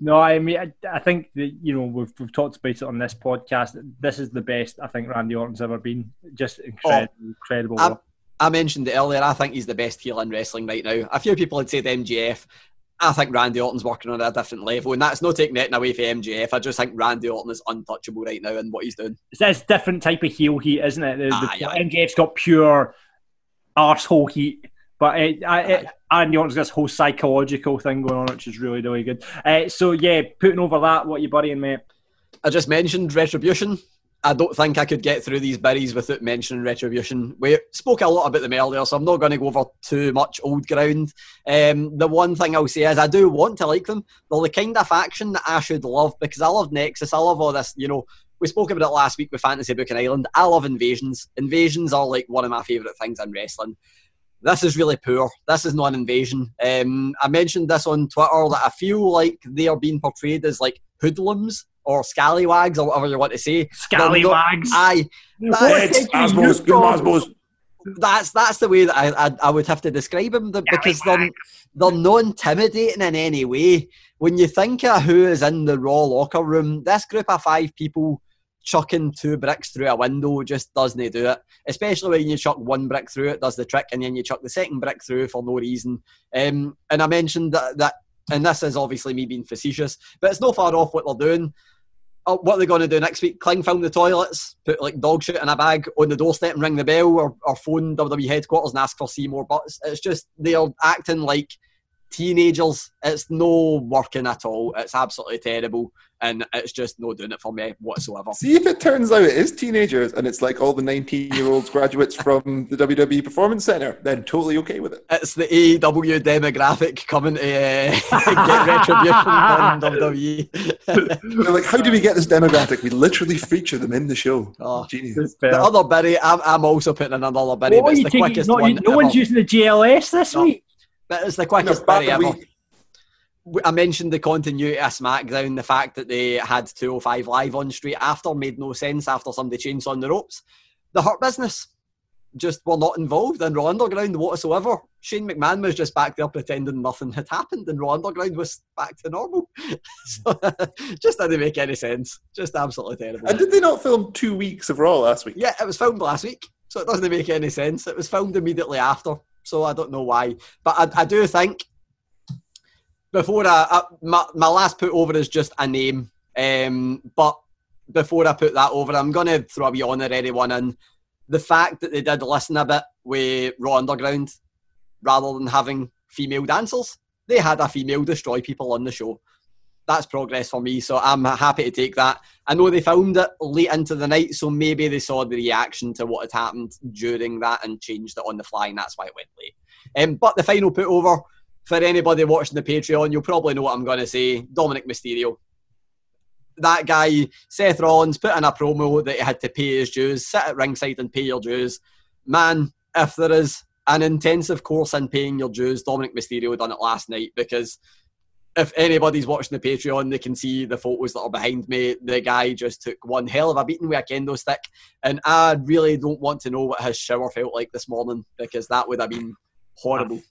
No, I mean, I, I think that you know we've we've talked about it on this podcast. This is the best I think Randy Orton's ever been. Just incredible, incredible. I, work. I mentioned it earlier. I think he's the best heel in wrestling right now. A few people had said MJF. I think Randy Orton's working on a different level, and that's not taking anything away from MJF. I just think Randy Orton is untouchable right now in what he's doing. It's this different type of heel heat, isn't it? The, the, Aye, aye. MJF's got pure arsehole heat, but it, I, it, Randy Orton's got this whole psychological thing going on, which is really, really good. Uh, so, yeah, putting over that, what you burying, mate? I just mentioned Retribution. I don't think I could get through these berries without mentioning Retribution. We spoke a lot about them earlier, so I'm not going to go over too much old ground. Um, the one thing I'll say is I do want to like them. They're the kind of faction that I should love because I love Nexus. I love all this, you know. We spoke about it last week with Fantasy Booking Island. I love invasions. Invasions are like one of my favourite things in wrestling. This is really poor. This is not an invasion. Um, I mentioned this on Twitter that I feel like they are being portrayed as like hoodlums or scallywags or whatever you want to say. Scallywags. Aye. It's ASBOs, give him ASBOs. That's that's the way that I, I, I would have to describe them the- because they're they're not intimidating in any way. When you think of who is in the Raw locker room, this group of five people chucking two bricks through a window just doesn't do it. Especially when you chuck one brick through, it does the trick, and then you chuck the second brick through for no reason. Um, and I mentioned that, that, and this is obviously me being facetious, but it's no far off what they're doing. Oh, what are they going to do next week? Cling film the toilets, put like dog shit in a bag on the doorstep and ring the bell, or, or phone WWE headquarters and ask for Seymour Butts. It's just they're acting like teenagers. It's no working at all. It's absolutely terrible, and it's just no doing it for me whatsoever. See if it turns out it is teenagers and it's like all the 19 year olds graduates from the WWE Performance Center, then totally okay with it. It's the AEW demographic coming to uh, get retribution from WWE. They're like, how do we get this demographic? We literally feature them in the show. Oh, Genius. The other Berry, I'm, I'm also putting another Berry, What but are it's you the taking? quickest No, one. no one's using the GLS this No. week. But it's the quickest No, ever. week. I mentioned the continuity of SmackDown, the fact that they had 205 live on straight after made no sense after somebody changed on the ropes. The Hurt Business just were not involved in Raw Underground whatsoever. Shane McMahon was just back there pretending nothing had happened and Raw Underground was back to normal. so, just didn't make any sense. Just absolutely terrible. And did they not film two weeks of Raw last week? Yeah, it was filmed last week, so it doesn't make any sense. It was filmed immediately after, so I don't know why. But I, I do think before I, I my, my last put over is just a name. Um, but before I put that over, I'm going to throw a wee honorary one in. The fact that they did listen a bit with Raw Underground rather than having female dancers they had a female destroy people on the show. That's progress for me, so I'm happy to take that. I know they filmed it late into the night, so maybe they saw the reaction to what had happened during that and changed it on the fly, and that's why it went late. Um, but the final put over for anybody watching the Patreon, you'll probably know what I'm going to say. Dominik Mysterio. That guy, Seth Rollins, put in a promo that he had to pay his dues, sit at ringside and pay your dues. Man, if there is an intensive course in paying your dues, Dominik Mysterio done it last night because if anybody's watching the Patreon, they can see the photos that are behind me. The guy just took one hell of a beating with a kendo stick, and I really don't want to know what his shower felt like this morning because that would have been horrible.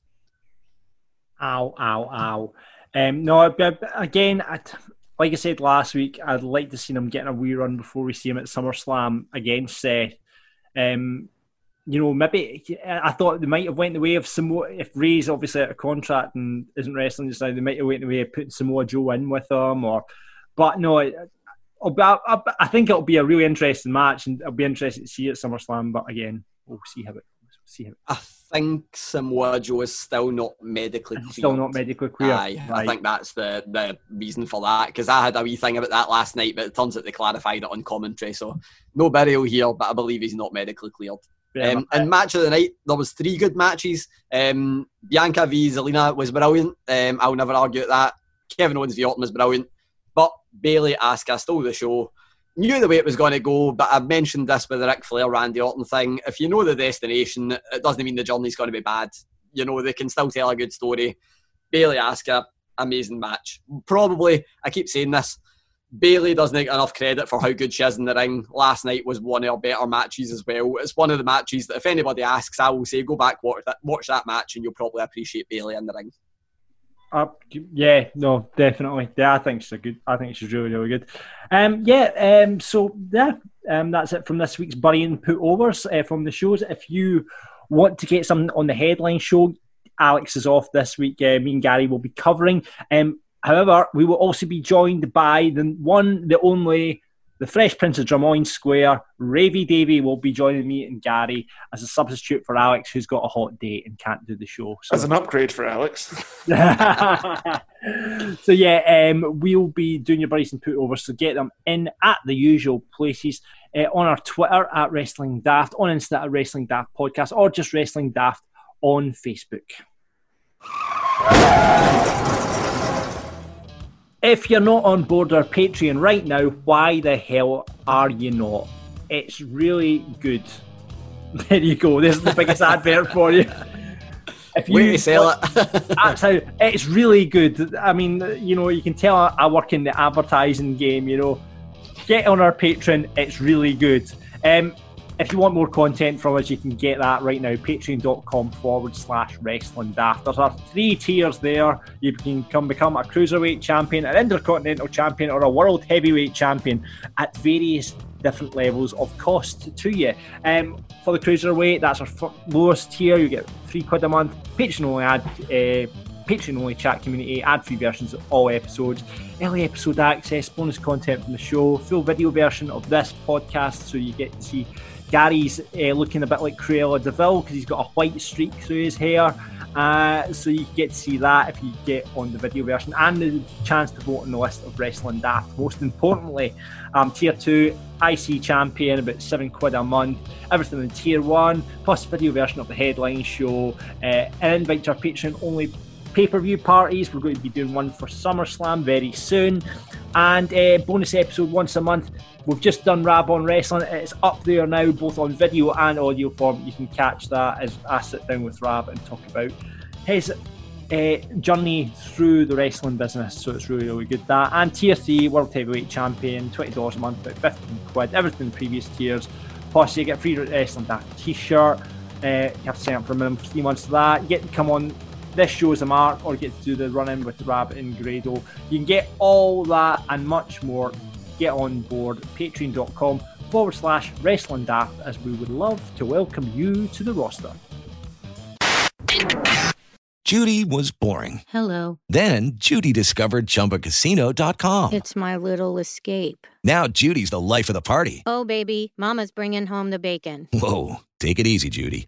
Ow, ow, ow. Um, no, again, I'd, like I said last week, I'd like to see him getting a wee run before we see him at SummerSlam against Seth. Um, you know, maybe I thought they might have went the way of Samoa. If Rey's obviously out of contract and isn't wrestling just now, they might have went the way of putting Samoa Joe in with them. Or, but no, I, I, I think it'll be a really interesting match, and it'll be interesting to see at SummerSlam. But again, we'll see how it. See how it I think Samoa Joe is still not medically cleared. Still not medically cleared. Aye, right. I think that's the, the reason for that. Because I had a wee thing about that last night, but it turns out they clarified it on commentary. So no burial here, but I believe he's not medically cleared. Um, and match of the night, there was three good matches. Um, Bianca v Zelina was brilliant. Um, I'll never argue at that. Kevin Owens v Orton was brilliant. But Bayley Asuka stole the show. Knew the way it was going to go, but I've mentioned this with the Ric Flair, Randy Orton thing. If you know the destination, it doesn't mean the journey's going to be bad. You know, they can still tell a good story. Bayley Asuka, amazing match. Probably, I keep saying this, Bayley doesn't get enough credit for how good she is in the ring. Last night was one of her better matches as well. It's one of the matches that if anybody asks, I will say go back watch that watch that match and you'll probably appreciate Bayley in the ring. Uh, yeah, no, definitely. Yeah, I think she's a good. I think she's really, really good. Um, yeah. Um, so yeah, um, that's it from this week's burying put overs uh, from the shows. If you want to get something on the headline show, Alex is off this week. Uh, me and Gary will be covering. Um, However, we will also be joined by the one, the only, the Fresh Prince of Drummoyne Square. Ravy Davy will be joining me and Gary as a substitute for Alex, who's got a hot date and can't do the show. So. As an upgrade for Alex. so yeah, um, we'll be doing your Bryson put over. So get them in at the usual places. Uh, on our Twitter at Wrestling Daft, on Insta at Wrestling Daft Podcast, or just Wrestling Daft on Facebook. If you're not on board our Patreon right now, why the hell are you not? It's really good. There you go. There's the biggest advert for you. If you Way sell it. that's how it's really good. I mean, you know, you can tell I work in the advertising game. You know, get on our Patreon. It's really good. Um, if you want more content from us, you can get that right now. Patreon.com forward slash wrestling daft. There's our three tiers there. You can come become a cruiserweight champion, an intercontinental champion, or a world heavyweight champion at various different levels of cost to you. Um, for the cruiserweight, that's our lowest tier. You get three quid a month. Patreon only ad. Uh, Patreon only chat community, ad free versions of all episodes, early episode access, bonus content from the show, full video version of this podcast so you get to see Gary's uh, looking a bit like Cruella de Vil because he's got a white streak through his hair. Uh, so you get to see that if you get on the video version and the chance to vote on the list of Wrestling Daft. Most importantly, um, Tier 2, IC Champion, about 7 quid a month. Everything in Tier 1, plus video version of the headline show. Uh, and invite to our Patreon only pay per view parties. We're going to be doing one for SummerSlam very soon. And a uh, bonus episode once a month We've just done Rab on Wrestling. It's up there now, both on video and audio form. You can catch that as I sit down with Rab and talk about his uh, journey through the wrestling business. So it's really, really good. That and Tier 3 World Heavyweight Champion, $20 a month, about 15 quid, everything in previous tiers. Plus, you get free Wrestling Daft t shirt. Uh, you have to sign up for a minimum for three months for that. You get to come on this shows as a mark or get to do the run in with Rab and Grado. You can get all that and much more get on board patreon.com forward slash wrestling daft as we would love to welcome you to the roster. Judy was boring. Hello. Then Judy discovered chumbacasino.com. It's my little escape. Now Judy's the life of the party. Oh, baby, Mama's bringing home the bacon. Whoa. Take it easy, Judy.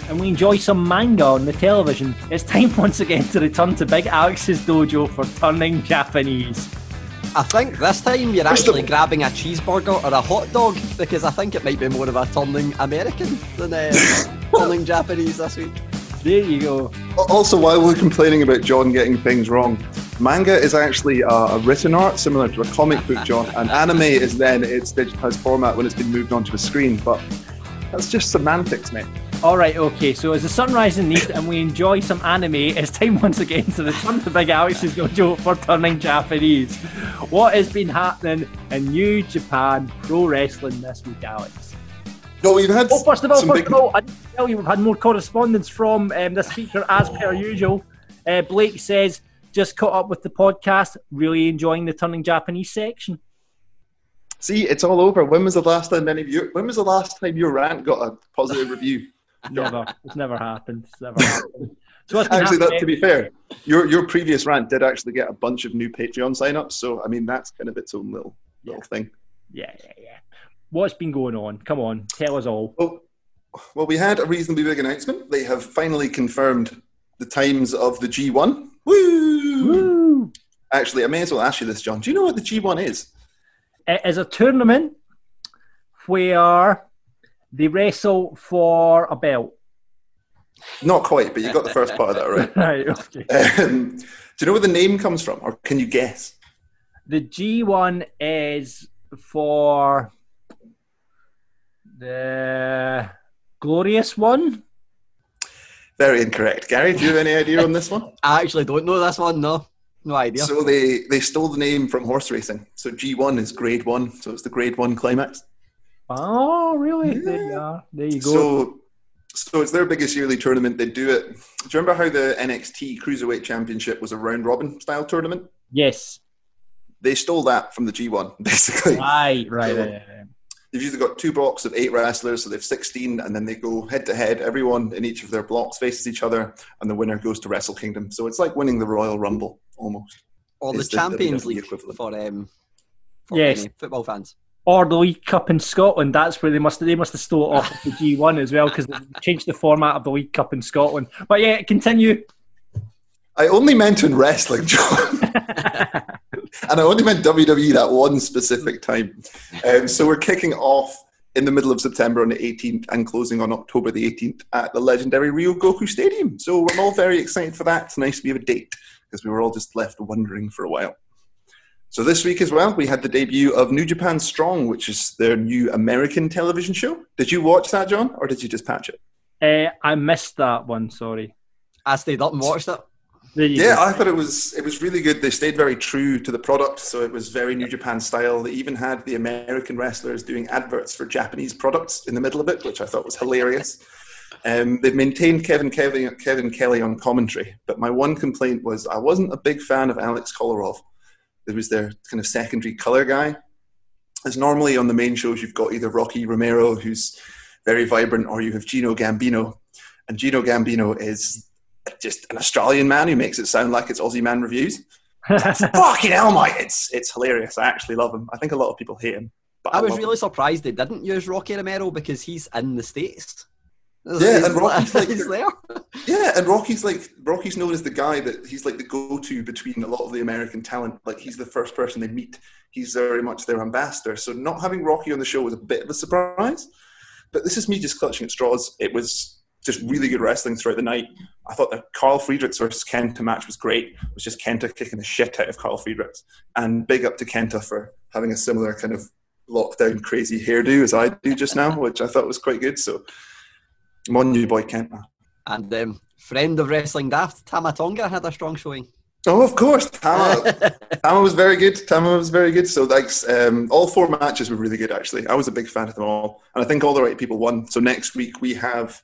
and we enjoy some manga on the television, it's time once again to return to Big Alex's dojo for turning Japanese. I think this time you're actually grabbing a cheeseburger or a hot dog because I think it might be more of a turning American than uh, turning Japanese this week. There you go. Also, while we're complaining about John getting things wrong, manga is actually a, a written art similar to a comic book, John, and anime is then its digitized format when it's been moved onto a screen. But that's just semantics, mate. All right, okay. So as the sun rises in the east and we enjoy some anime, it's time once again to return to Big Alex's dojo for turning Japanese. What has been happening in New Japan Pro Wrestling this week, Alex? No, we've had. Oh, first of all, first big- of all, I didn't tell you we've had more correspondence from um, this feature as per usual. Uh, Blake says just caught up with the podcast, really enjoying the turning Japanese section. See, it's all over. When was the last time any of you? When was the last time your rant got a positive review? Never, it's never happened. It's never happened. So what's been Actually, that, to be fair, your your previous rant did actually get a bunch of new Patreon sign-ups. So I mean, that's kind of its own little little thing. Yeah, yeah, yeah. What's been going on? Come on, tell us all. Well, we had a reasonably big announcement. They have finally confirmed the times of the G1. Woo! Actually, I may as well ask you this, John. Do you know what the G1 is? It is a tournament where they wrestle for a belt. Not quite, but you got the first part of that right. right. Okay. Um, do you know where the name comes from, or can you guess? The G1 is for the glorious one. Very incorrect. Gary, do you have any idea on this one? I actually don't know this one. No, no idea. So they they stole the name from horse racing. So G1 is Grade One, so it's the Grade One climax. Oh, really? There you are. There you go. So, so it's their biggest yearly tournament. They do it. Do you remember how the NXT Cruiserweight Championship was a round robin style tournament? yes. They stole that from the G1, basically. Right, right, So right, right. They've usually got two blocks of eight wrestlers, so they've 16, and then they go head to head. Everyone in each of their blocks faces each other, and the winner goes to Wrestle Kingdom. So it's like winning the Royal Rumble, almost. Or the Champions WWE League equivalent. for um for Yes. football fans. Or the League Cup in Scotland. That's where they must they must have stole it off of the G1 as well because they changed the format of the League Cup in Scotland. But yeah, continue. I only meant in wrestling, John. and I only meant WWE that one specific time. Um, so we're kicking off in the middle of September on the 18th and closing on October the 18th at the legendary Ryogoku Stadium. So we're all very excited for that. It's nice to be a date because we were all just left wondering for a while. So this week as well, we had the debut of New Japan Strong, which is their new American television show. Did you watch that, John, or did you just patch it? Uh, I missed that one. Sorry. I stayed up and watched it. Yeah, go. I thought it was it was really good. They stayed very true to the product, so it was very New Japan style. They even had the American wrestlers doing adverts for Japanese products in the middle of it, which I thought was hilarious. Um, they've maintained Kevin, Kevin Kevin Kelly on commentary, but my one complaint was I wasn't a big fan of Alex Koslov. It was their kind of secondary color guy. As normally on the main shows, you've got either Rocky Romero, who's very vibrant, or you have Gino Gambino, and Gino Gambino is just an Australian man who makes it sound like it's Aussie man reviews. Fucking hell, mate! It's it's hilarious. I actually love him. I think a lot of people hate him. But I was really him. surprised they didn't use Rocky Romero because he's in the States. Yeah, and Rocky's like. Yeah, and Rocky's like Rocky's known as the guy that he's like the go-to between a lot of the American talent. Like he's the first person they meet. He's very much their ambassador. So not having Rocky on the show was a bit of a surprise. But this is me just clutching at straws. It was just really good wrestling throughout the night. I thought the Karl Fredericks versus Kenta match was great. It was just Kenta kicking the shit out of Karl Fredericks. And big up to Kenta for having a similar kind of lockdown crazy hairdo as I do just now, which I thought was quite good. So I'm on you, boy Kenta. And um, friend of Wrestling Daft, Tama Tonga, had a strong showing. Oh, of course. Tama, Tama was very good. Tama was very good. So, like, um, all four matches were really good, actually. I was a big fan of them all. And I think all the right people won. So, next week we have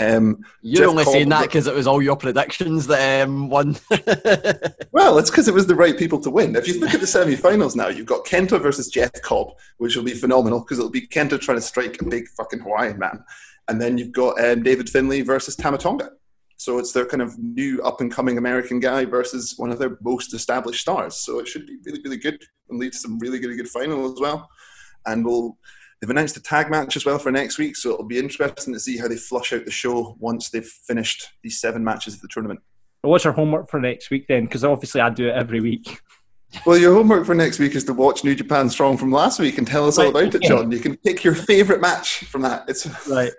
Um, You're Jeff only saying that because it was all your predictions that um, won. Well, it's because it was the right people to win. If you look at the semi-finals now, you've got Kenta versus Jeff Cobb, which will be phenomenal because it'll be Kenta trying to strike a big fucking Hawaiian man, and then you've got um, David Finlay versus Tama Tonga. So it's their kind of new up-and-coming American guy versus one of their most established stars. So it should be really, really good and lead to some really, really good final as well. And we'll they've announced a tag match as well for next week, so it'll be interesting to see how they flush out the show once they've finished these seven matches of the tournament. Well, What's your homework for next week then? Because obviously I do it every week. Well, your homework for next week is to watch New Japan Strong from last week and tell us all about it. John. You can pick your favourite match from that. It's Right.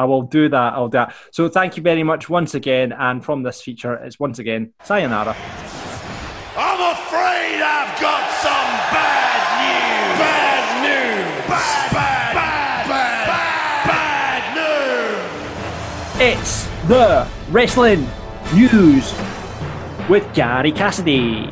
I will do that. I'll do that. So thank you very much once again. And from this feature, it's once again sayonara. I'm afraid I've got some bad news. Bad news. Bad, bad, bad, bad, bad news. It's the wrestling news with Gary Cassidy.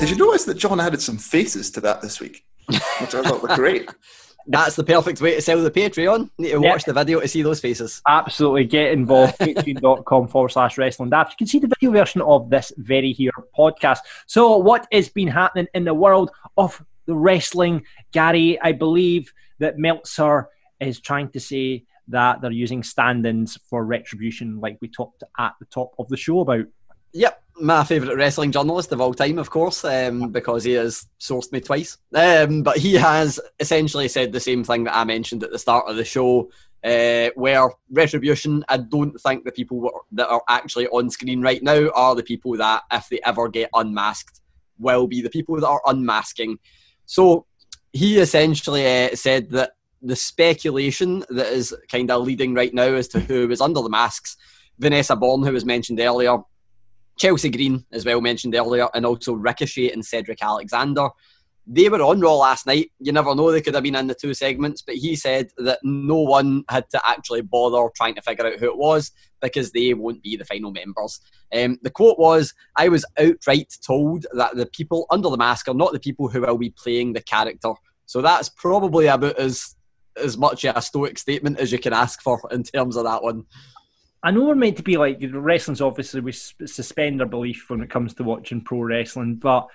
Did you notice that John added some faces to that this week, which I thought were great? That's the perfect way to sell the Patreon. Need to watch the video to see those faces. Absolutely get involved. Patreon.com forward slash wrestling daft. You can see the video version of this very here podcast. So, what has been happening in the world of the wrestling, Gary? I believe that Meltzer is trying to say that they're using stand ins for retribution, like we talked at the top of the show about. Yep, my favourite wrestling journalist of all time, of course, um, because he has sourced me twice. Um, but he has essentially said the same thing that I mentioned at the start of the show, uh, where retribution, I don't think the people that are actually on screen right now are the people that, if they ever get unmasked, will be the people that are unmasking. So he essentially uh, said that the speculation that is kind of leading right now as to who is under the masks, Vanessa Borne, who was mentioned earlier, Chelsea Green, as well mentioned earlier, and also Ricochet and Cedric Alexander. They were on Raw last night. You never know, they could have been in the two segments, but he said that no one had to actually bother trying to figure out who it was because they won't be the final members. Um, the quote was I was outright told that the people under the mask are not the people who will be playing the character. So that's probably about as as much a stoic statement as you can ask for in terms of that one. I know we're meant to be like wrestling's obviously we suspend our belief when it comes to watching pro wrestling, but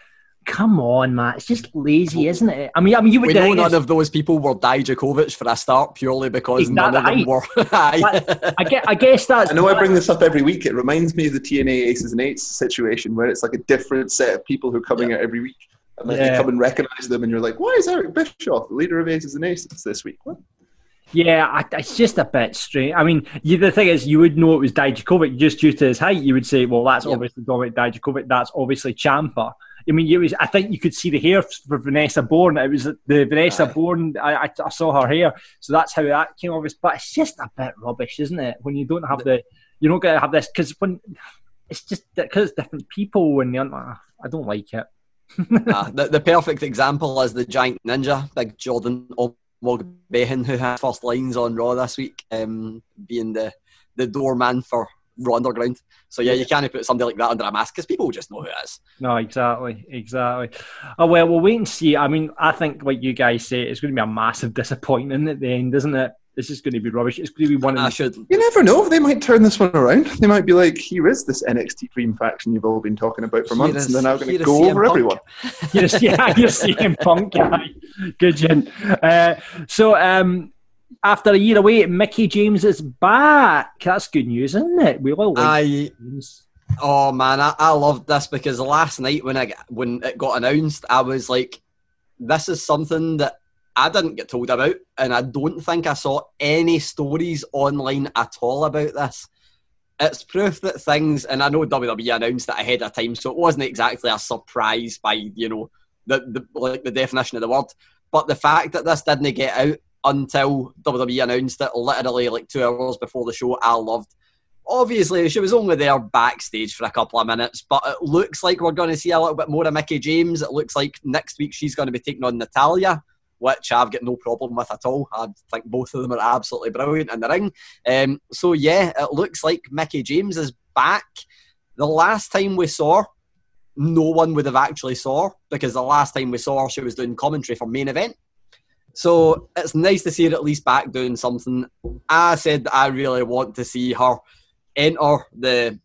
come on, Matt, it's just lazy, isn't it? I mean, I mean, you would we know none of those people were Dijakovic for a start purely because Is that none of them were. Aye. I guess, I guess that's. I know I bring this up every week. It reminds me of the TNA Aces and Eights situation where it's like a different set of people who are coming out every week. And then you come and recognize them and you're like, why is Eric Bischoff the leader of Aces and Aces this week? What? Yeah, I, it's just a bit strange. I mean, you, the thing is, you would know it was Dijakovic just due to his height. You would say, well, that's Yep. obviously Dominik Dijakovic. That's obviously Ciampa. I mean, it was. I think you could see the hair for Vanessa Borne. It was the Vanessa Borne. I, I, I saw her hair, so that's how that came off. But it's just a bit rubbish, isn't it? When you don't have the, you don't get to have this because when it's just because different people and I don't like it. The, the perfect example is the giant ninja, big Jordan Omogbehin, who had first lines on Raw this week, um, being the, the doorman for Raw Underground. So yeah, you can't put somebody like that under a mask because people just know who it is. No, exactly, exactly. Oh well, we'll wait and see. I mean, I think like you guys say, it's going to be a massive disappointment at the end, isn't it? It's is going to be rubbish. It's going to be one of I the should. You never know. They might turn this one around. They might be like, here is this NXT Dream faction you've all been talking about for months, is- and they're now going to go CM over Punk. everyone. you're, yeah, you're seeing Punk guy. Good, Jen. Uh, so um, after a year away, Mickie James is back. That's good news, isn't it? We all like I Oh man, I, I loved this because last night when I when it got announced, I was like, "This is something that I didn't get told about, and I don't think I saw any stories online at all about this." It's proof that things, and I know WWE announced it ahead of time, so it wasn't exactly a surprise by you know the, the like the definition of the word, but the fact that this didn't get out until WWE announced it, literally like two hours before the show, I loved obviously she was only there backstage for a couple of minutes, but it looks like we're going to see a little bit more of Mickie James. It looks like next week she's going to be taking on Natalya, which I've got no problem with at all. I think both of them are absolutely brilliant in the ring. Um, so yeah, it looks like Mickie James is back. The last time we saw no one would have actually saw because the last time we saw her, she was doing commentary for main event. So it's nice to see her at least back doing something. I said that I really want to see her enter the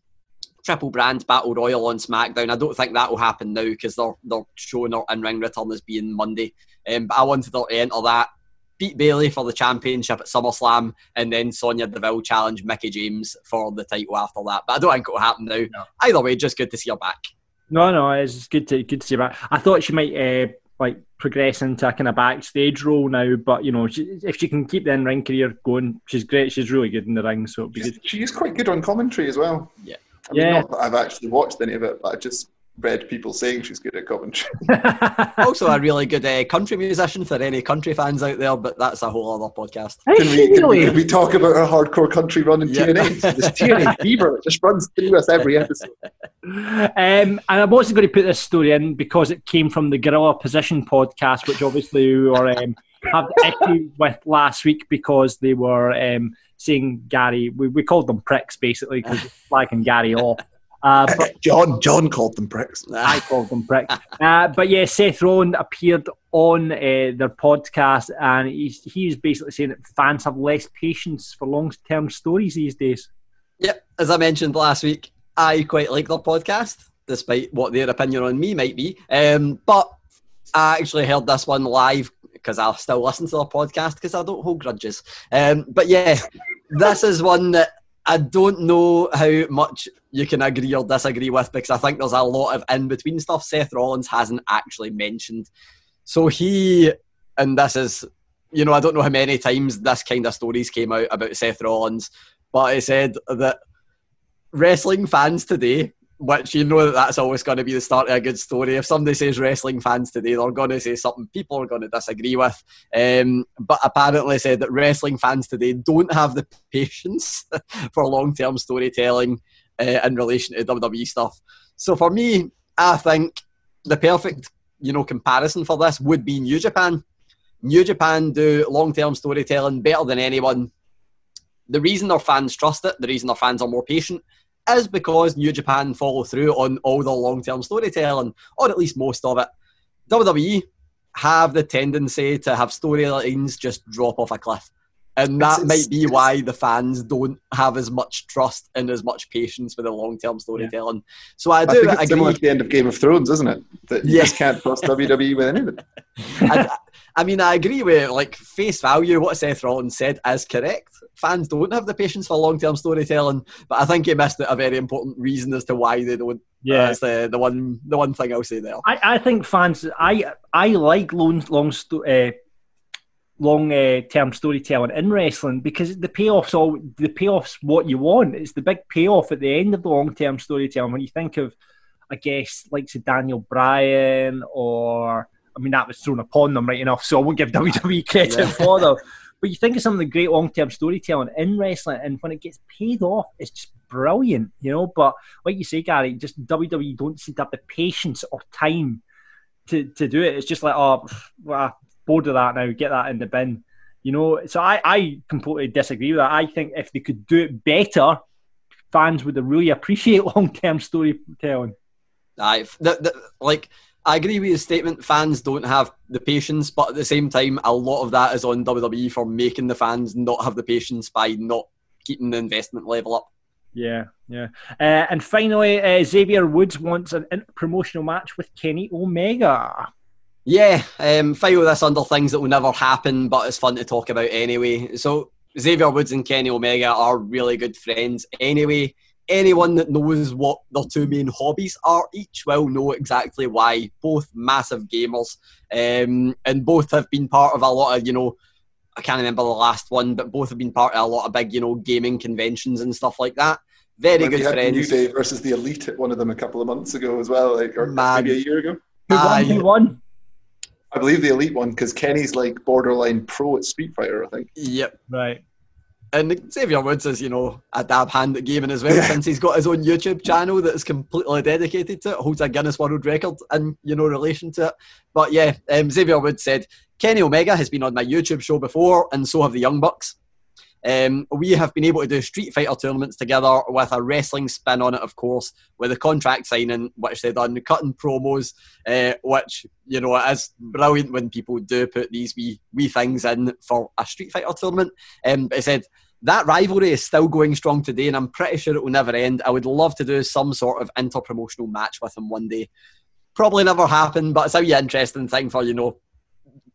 triple brand battle royal on SmackDown. I don't think that will happen now because they're they're showing her in ring return as being Monday. Um, but I wanted her to enter that, beat Bayley for the championship at SummerSlam, and then Sonya Deville challenge Mickie James for the title after that. But I don't think it will happen now. Either way, just good to see her back. No, no, it's good to good to see her back. I thought she might uh, like progress into a kind of backstage role now, but you know, she, if she can keep the in ring career going, she's great. She's really good in the ring, so it'd be good. She is quite good on commentary as well. Yeah. I mean, Yeah. not that I've actually watched any of it, but I just read people saying she's good at commentary. also, a really good uh, country musician for any country fans out there, but that's a whole other podcast. Can we, can we, can we talk about her hardcore country run in Yeah. TNA? This TNA fever it just runs through us every episode. Um, and I wasn't going to put this story in because it came from the Gorilla Position podcast, which obviously we were um, have issue with last week because they were um, saying Gary. We, we called them pricks basically because flagging Gary off. Uh, but John John called them pricks. I called them pricks. Uh, but yeah, Seth Rollins appeared on uh, their podcast, and he's he's basically saying that fans have less patience for long term stories these days. Yep, as I mentioned last week, I quite like their podcast, despite what their opinion on me might be. Um, but I actually heard this one live because I'll still listen to their podcast because I don't hold grudges. Um, but yeah, this is one that I don't know how much you can agree or disagree with because I think there's a lot of in between stuff Seth Rollins hasn't actually mentioned. So he, and this is, you know, I don't know how many times this kind of stories came out about Seth Rollins, but he said that wrestling fans today, which you know that that's always going to be the start of a good story. If somebody says wrestling fans today, they're going to say something people are going to disagree with. Um, but apparently said that wrestling fans today don't have the patience for long-term storytelling uh, in relation to WWE stuff. So for me, I think the perfect you know comparison for this would be New Japan. New Japan do long-term storytelling better than anyone. The reason their fans trust it, the reason their fans are more patient, is because New Japan follow through on all the long-term storytelling, or at least most of it. WWE have the tendency to have storylines just drop off a cliff. And that It's- might be why the fans don't have as much trust and as much patience with the long-term storytelling. So I do I do think it's agree. similar to the end of Game of Thrones, isn't it? That you Yeah. just can't trust WWE with anything. I, I mean, I agree with like face value. What Seth Rollins said is correct. Fans don't have the patience for long-term storytelling, but I think he missed a very important reason as to why they don't. Yeah. that's the the one the one thing I'll say there. I, I think fans. I I like long long sto- uh, long uh, term storytelling in wrestling because the payoffs all the payoffs what you want. It's the big payoff at the end of the long term storytelling. When you think of, I guess, like say Daniel Bryan or I mean that was thrown upon them right enough, so I won't give WWE credit Yeah. for them. But you think of some of the great long term storytelling in wrestling, and when it gets paid off, it's just brilliant, you know. But like you say, Gary, just WWE don't seem to have the patience or time to, to do it. It's just like, oh, well, bored of that now. Get that in the bin, you know. So I, I completely disagree with that. I think if they could do it better, fans would really appreciate long term storytelling. Aye, the, the, like I agree with his statement. Fans don't have the patience, but at the same time, a lot of that is on WWE for making the fans not have the patience by not keeping the investment level up. Yeah, yeah. Uh, and finally, uh, Xavier Woods wants an inter- promotional match with Kenny Omega. Yeah, um, file this under things that will never happen, but it's fun to talk about anyway. So Xavier Woods and Kenny Omega are really good friends anyway. Anyone that knows what their two main hobbies are each will know exactly why. Both massive gamers, um, and both have been part of a lot of you know. I can't remember the last one, but both have been part of a lot of big, you know, gaming conventions and stuff like that. Very When we good had friends. New Day versus the Elite at one of them a couple of months ago as well, like or Man. maybe a year ago. Who won? Aye. Who won? I believe the Elite one because Kenny's like borderline pro at Street Fighter. I think. Yep. Right. And Xavier Woods is, you know, a dab hand at gaming as well, since he's got his own YouTube channel that is completely dedicated to it, holds a Guinness World Record in, you know, relation to it. But yeah, um, Xavier Woods said, Kenny Omega has been on my YouTube show before, and so have the Young Bucks. Um, we have been able to do Street Fighter tournaments together with a wrestling spin on it, of course, with a contract signing, which they've done, cutting promos, uh, which you know it is brilliant when people do put these wee wee things in for a Street Fighter tournament. Um, but it said that rivalry is still going strong today, and I'm pretty sure it will never end. I would love to do some sort of inter-promotional match with him one day. Probably never happen, but it's a wee interesting thing for you know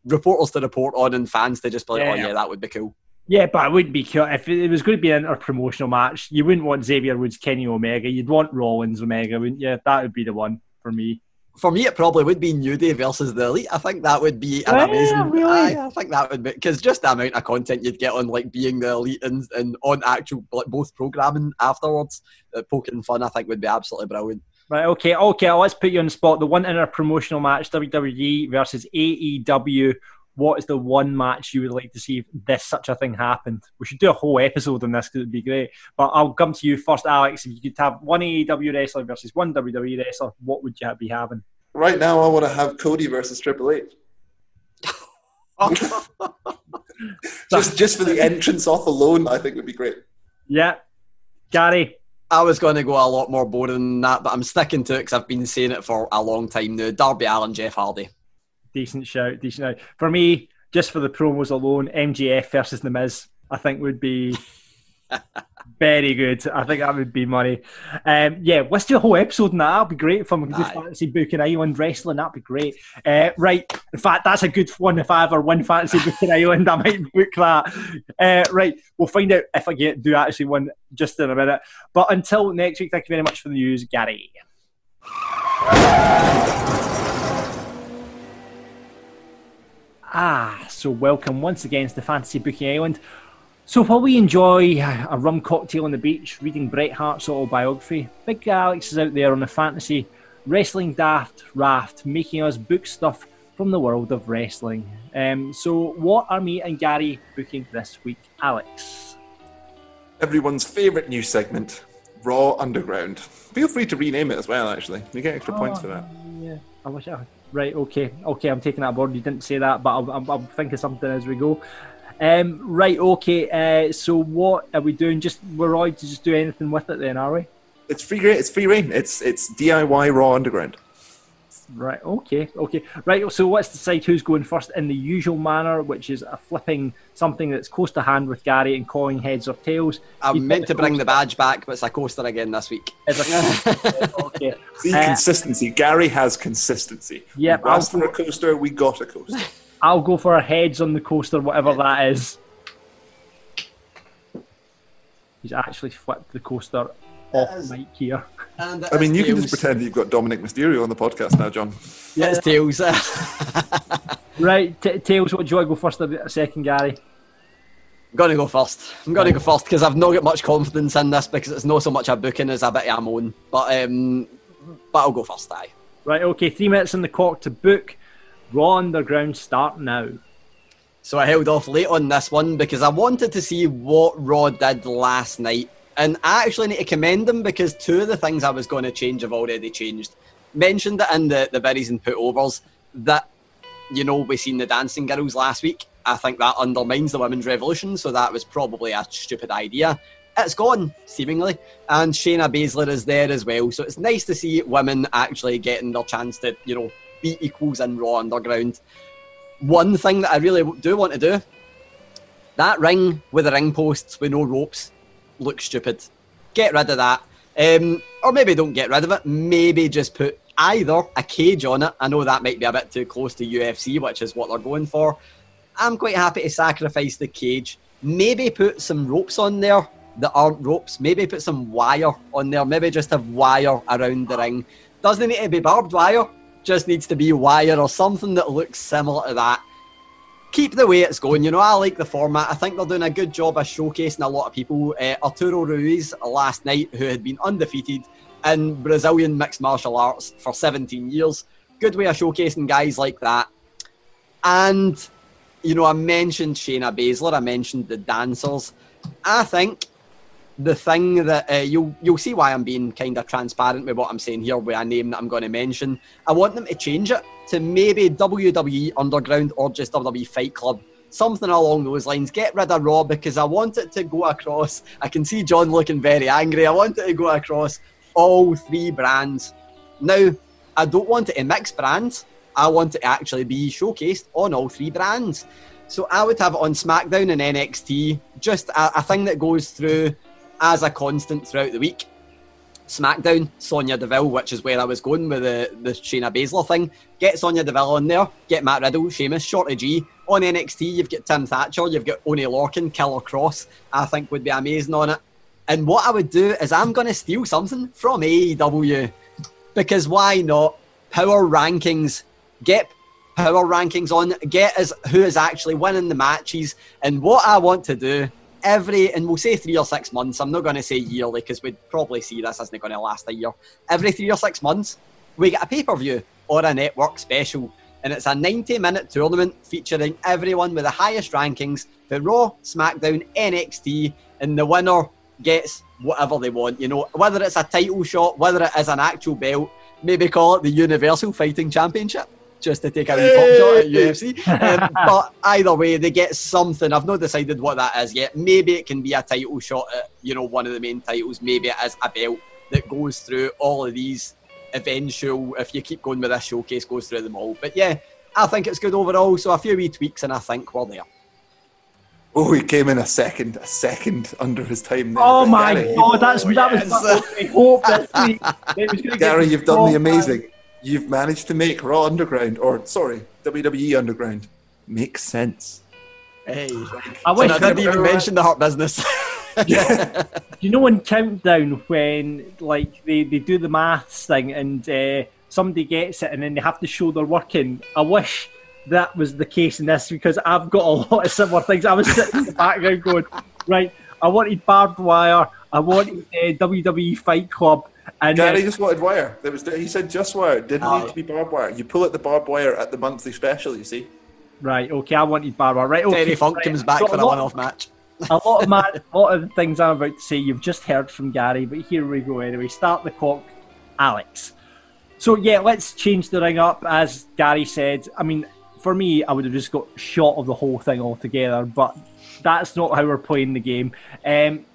reporters to report on and fans to just be like, Yeah. oh yeah, that would be cool. Yeah, but it wouldn't be. If it was going to be an inter-promotional match, you wouldn't want Xavier Woods, Kenny Omega. You'd want Rollins Omega, wouldn't you? That would be the one for me. For me, it probably would be New Day versus the Elite. I think that would be an Yeah, amazing. really? Aye, I think that would be because just the amount of content you'd get on like being the Elite and, and on actual like both programming afterwards, uh, poking fun. I think would be absolutely brilliant. Right, okay, okay, let's put you on the spot. The one in inter-promotional match, WWE versus AEW. What is the one match you would like to see if this such a thing happened? We should do a whole episode on this because it'd be great. But I'll come to you first, Alex. If you could have one AEW wrestler versus one WWE wrestler, what would you be having? Right now, I want to have Cody versus Triple H. just, just for the entrance off alone, I think would be great. Yeah, Gary. I was going to go a lot more boring than that, but I'm sticking to it because I've been saying it for a long time now. Darby Allin, Jeff Hardy. Decent shout, decent shout. For me, just for the promos alone, MJF versus The Miz, I think would be very good. I think that would be money. Um, yeah, let's do a whole episode on that. That'd be great if I'm going to do fantasy booking Island wrestling. That'd be great. Uh, right, in fact, that's a good one. If I ever win fantasy booking Island, I might book that. Uh, right, we'll find out if I get do actually win just in a minute. But until next week, thank you very much for the news, Gary. Ah, so welcome once again to Fantasy Booking Island. So while we enjoy a rum cocktail on the beach, reading Bret Hart's autobiography, Big Alex is out there on a fantasy wrestling daft raft, making us book stuff from the world of wrestling. Um, so what are me and Gary booking this week, Alex? Everyone's favourite new segment, Raw Underground. Feel free to rename it as well, actually. You get extra points for that. Yeah, I wish I. Right, okay, okay. I'm taking that aboard. You didn't say that, but I'll, I'll, I'll think of something as we go. Um, right, okay. Uh, so what are we doing? Just we're all to just do anything with it, then, are we? It's free. It's free reign. It's it's DIY Raw Underground. Right, okay, okay. Right, so let's decide who's going first in the usual manner, which is a flipping something that's close to hand with Gary and calling heads or tails. I'm You meant to bring the badge back, but it's a coaster again this week. It's a- okay. See Uh, consistency. Gary has consistency. Yeah. We asked I'll for a coaster. We got a coaster. I'll go for a heads on the coaster, whatever that is. He's actually flipped the coaster off mic here. And I mean, you can just pretend that you've got Dominik Mysterio on the podcast now, John. Yeah, it's tails. Right, t- Tails, what do you want to go first or a second, Gary? I'm gonna go first. I'm gonna go first because I've not got much confidence in this because it's not so much a booking as a bit of a moan. But um, but I'll go first. Aye. Right, okay, three minutes in the clock to book. Raw Underground start now. So I held off late on this one because I wanted to see what Raw did last night. And I actually need to commend them because two of the things I was going to change have already changed. Mentioned it in the, the berries and put overs that, you know, we seen the dancing girls last week. I think that undermines the women's revolution, so that was probably a stupid idea. It's gone, seemingly. And Shayna Baszler is there as well. So it's nice to see women actually getting their chance to, you know, be equals in Raw Underground one thing that I really do want to do that ring with the ring posts with no ropes looks stupid. Get rid of that. Um, or maybe don't get rid of it. Maybe just put either a cage on it. I know that might be a bit too close to UFC, which is what they're going for. I'm quite happy to sacrifice the cage. Maybe put some ropes on there that aren't ropes. Maybe put some wire on there. Maybe just have wire around the ring. Doesn't need to be barbed wire. Just needs to be wire or something that looks similar to that. Keep the way it's going. You know, I like the format. I think they're doing a good job of showcasing a lot of people. Uh, Arturo Ruas last night, who had been undefeated in Brazilian mixed martial arts for 17 years. Good way of showcasing guys like that. And, you know, I mentioned Shayna Baszler, I mentioned the dancers. I think the thing that uh, you'll you'll see why I'm being kind of transparent with what I'm saying here with a name that I'm going to mention. I want them to change it to maybe WWE Underground or just WWE Fight Club something along those lines. Get rid of Raw because I want it to go across. I can see John looking very angry. I want it to go across all three brands. Now, I don't want it to mix brands. I want it to actually be showcased on all three brands. So I would have it on SmackDown and NXT, just a, a thing that goes through as a constant throughout the week. SmackDown, Sonya Deville, which is where I was going with the, the Shayna Baszler thing. Get Sonya Deville on there, get Matt Riddle, Sheamus, Shorty G. On NXT, you've got Tim Thatcher, you've got Oney Lorcan, Killer Kross, I think would be amazing on it. And what I would do is I'm going to steal something from AEW. Because why not? Power rankings. Get power rankings on. Get us who is actually winning the matches. And what I want to do every, and we'll say three or six months, I'm not going to say yearly because we'd probably see this isn't going to last a year. Every three or six months, we get a pay per view or a network special. And it's a 90 minute tournament featuring everyone with the highest rankings for Raw, SmackDown, NXT, and the winner gets whatever they want. You know, whether it's a title shot, whether it is an actual belt, maybe call it the Universal Fighting Championship just to take a wee pop shot at UFC. Um, but either way, they get something. I've not decided what that is yet. Maybe it can be a title shot at you know one of the main titles. Maybe it is a belt that goes through all of these eventual. If you keep going with this showcase, goes through them all. But yeah, I think it's good overall. So a few wee tweaks, and I think we're there. Oh, he came in a second, a second under his time. There. Oh my Gary, god, that's that was my hope this week. It was Gary, you've done the so amazing. You've managed to make Raw Underground, or sorry, WWE Underground, make sense. Hey, I wish I didn't even mention the Hurt Business. Do you know in Countdown when like they, they do the maths thing and uh, somebody gets it and then they have to show they're working? I wish that was the case in this because I've got a lot of similar things. I was sitting in the background going, right, I wanted barbed wire, I wanted uh, WWE Fight Club, and Gary then- just wanted wire. There was he said just wire. It Didn't Oh. need to be barbed wire. You pull out the barbed wire at the monthly special. You see. right, okay, I wanted barbed wire. Right, okay, Terry Funk right, comes back for a lot- one-off match. a lot of my, a lot of the things I'm about to say you've just heard from Gary, but here we go anyway. Start the clock, Alex. So yeah, let's change the ring up as Gary said. I mean, for me, I would have just got shot of the whole thing altogether, but that's not how we're playing the game. Um,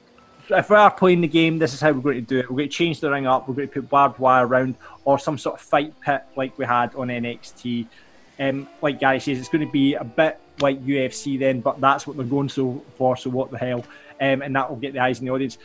if we are playing the game, this is how we're going to do it. We're going to change the ring up. We're going to put barbed wire around or some sort of fight pit like we had on NXT. Um, like Gary says, it's going to be a bit like UFC then, but that's what they're going so for. So what the hell? Um, and that will get the eyes in the audience.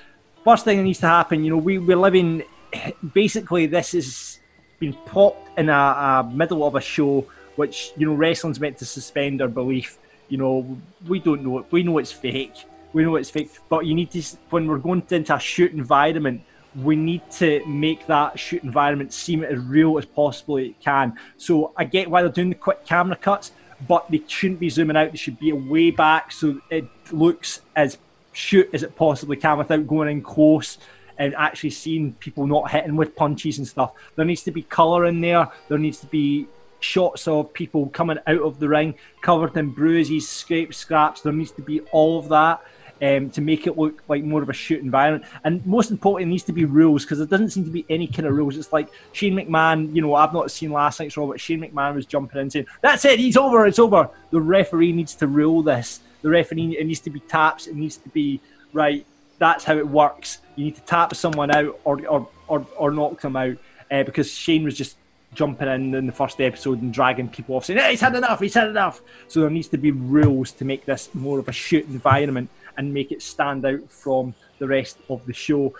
First thing that needs to happen, you know, we we're living. Basically, this has been popped in a, a middle of a show, which you know wrestling's meant to suspend our belief. You know, we don't know it. We know it's fake. We know it's fake. But you need to when we're going into a shoot environment, we need to make that shoot environment seem as real as possibly it can. So I get why they're doing the quick camera cuts, but they shouldn't be zooming out. They should be way back so it looks as shoot as it possibly can without going in close and actually seeing people not hitting with punches and stuff. There needs to be colour in there. There needs to be shots of people coming out of the ring covered in bruises, scrapes, scraps. There needs to be all of that um, to make it look like more of a shoot environment. And most importantly, needs to be rules because there doesn't seem to be any kind of rules. It's like Shane McMahon, you know, I've not seen last night's Raw, but Shane McMahon was jumping in saying, That's it, he's over, it's over. The referee needs to rule this. The referee, it needs to be taps, it needs to be, right, that's how it works. You need to tap someone out or, or, or, or knock them out uh, because Shane was just jumping in in the first episode and dragging people off, saying, hey, he's had enough, he's had enough. So there needs to be rules to make this more of a shoot environment and make it stand out from the rest of the show.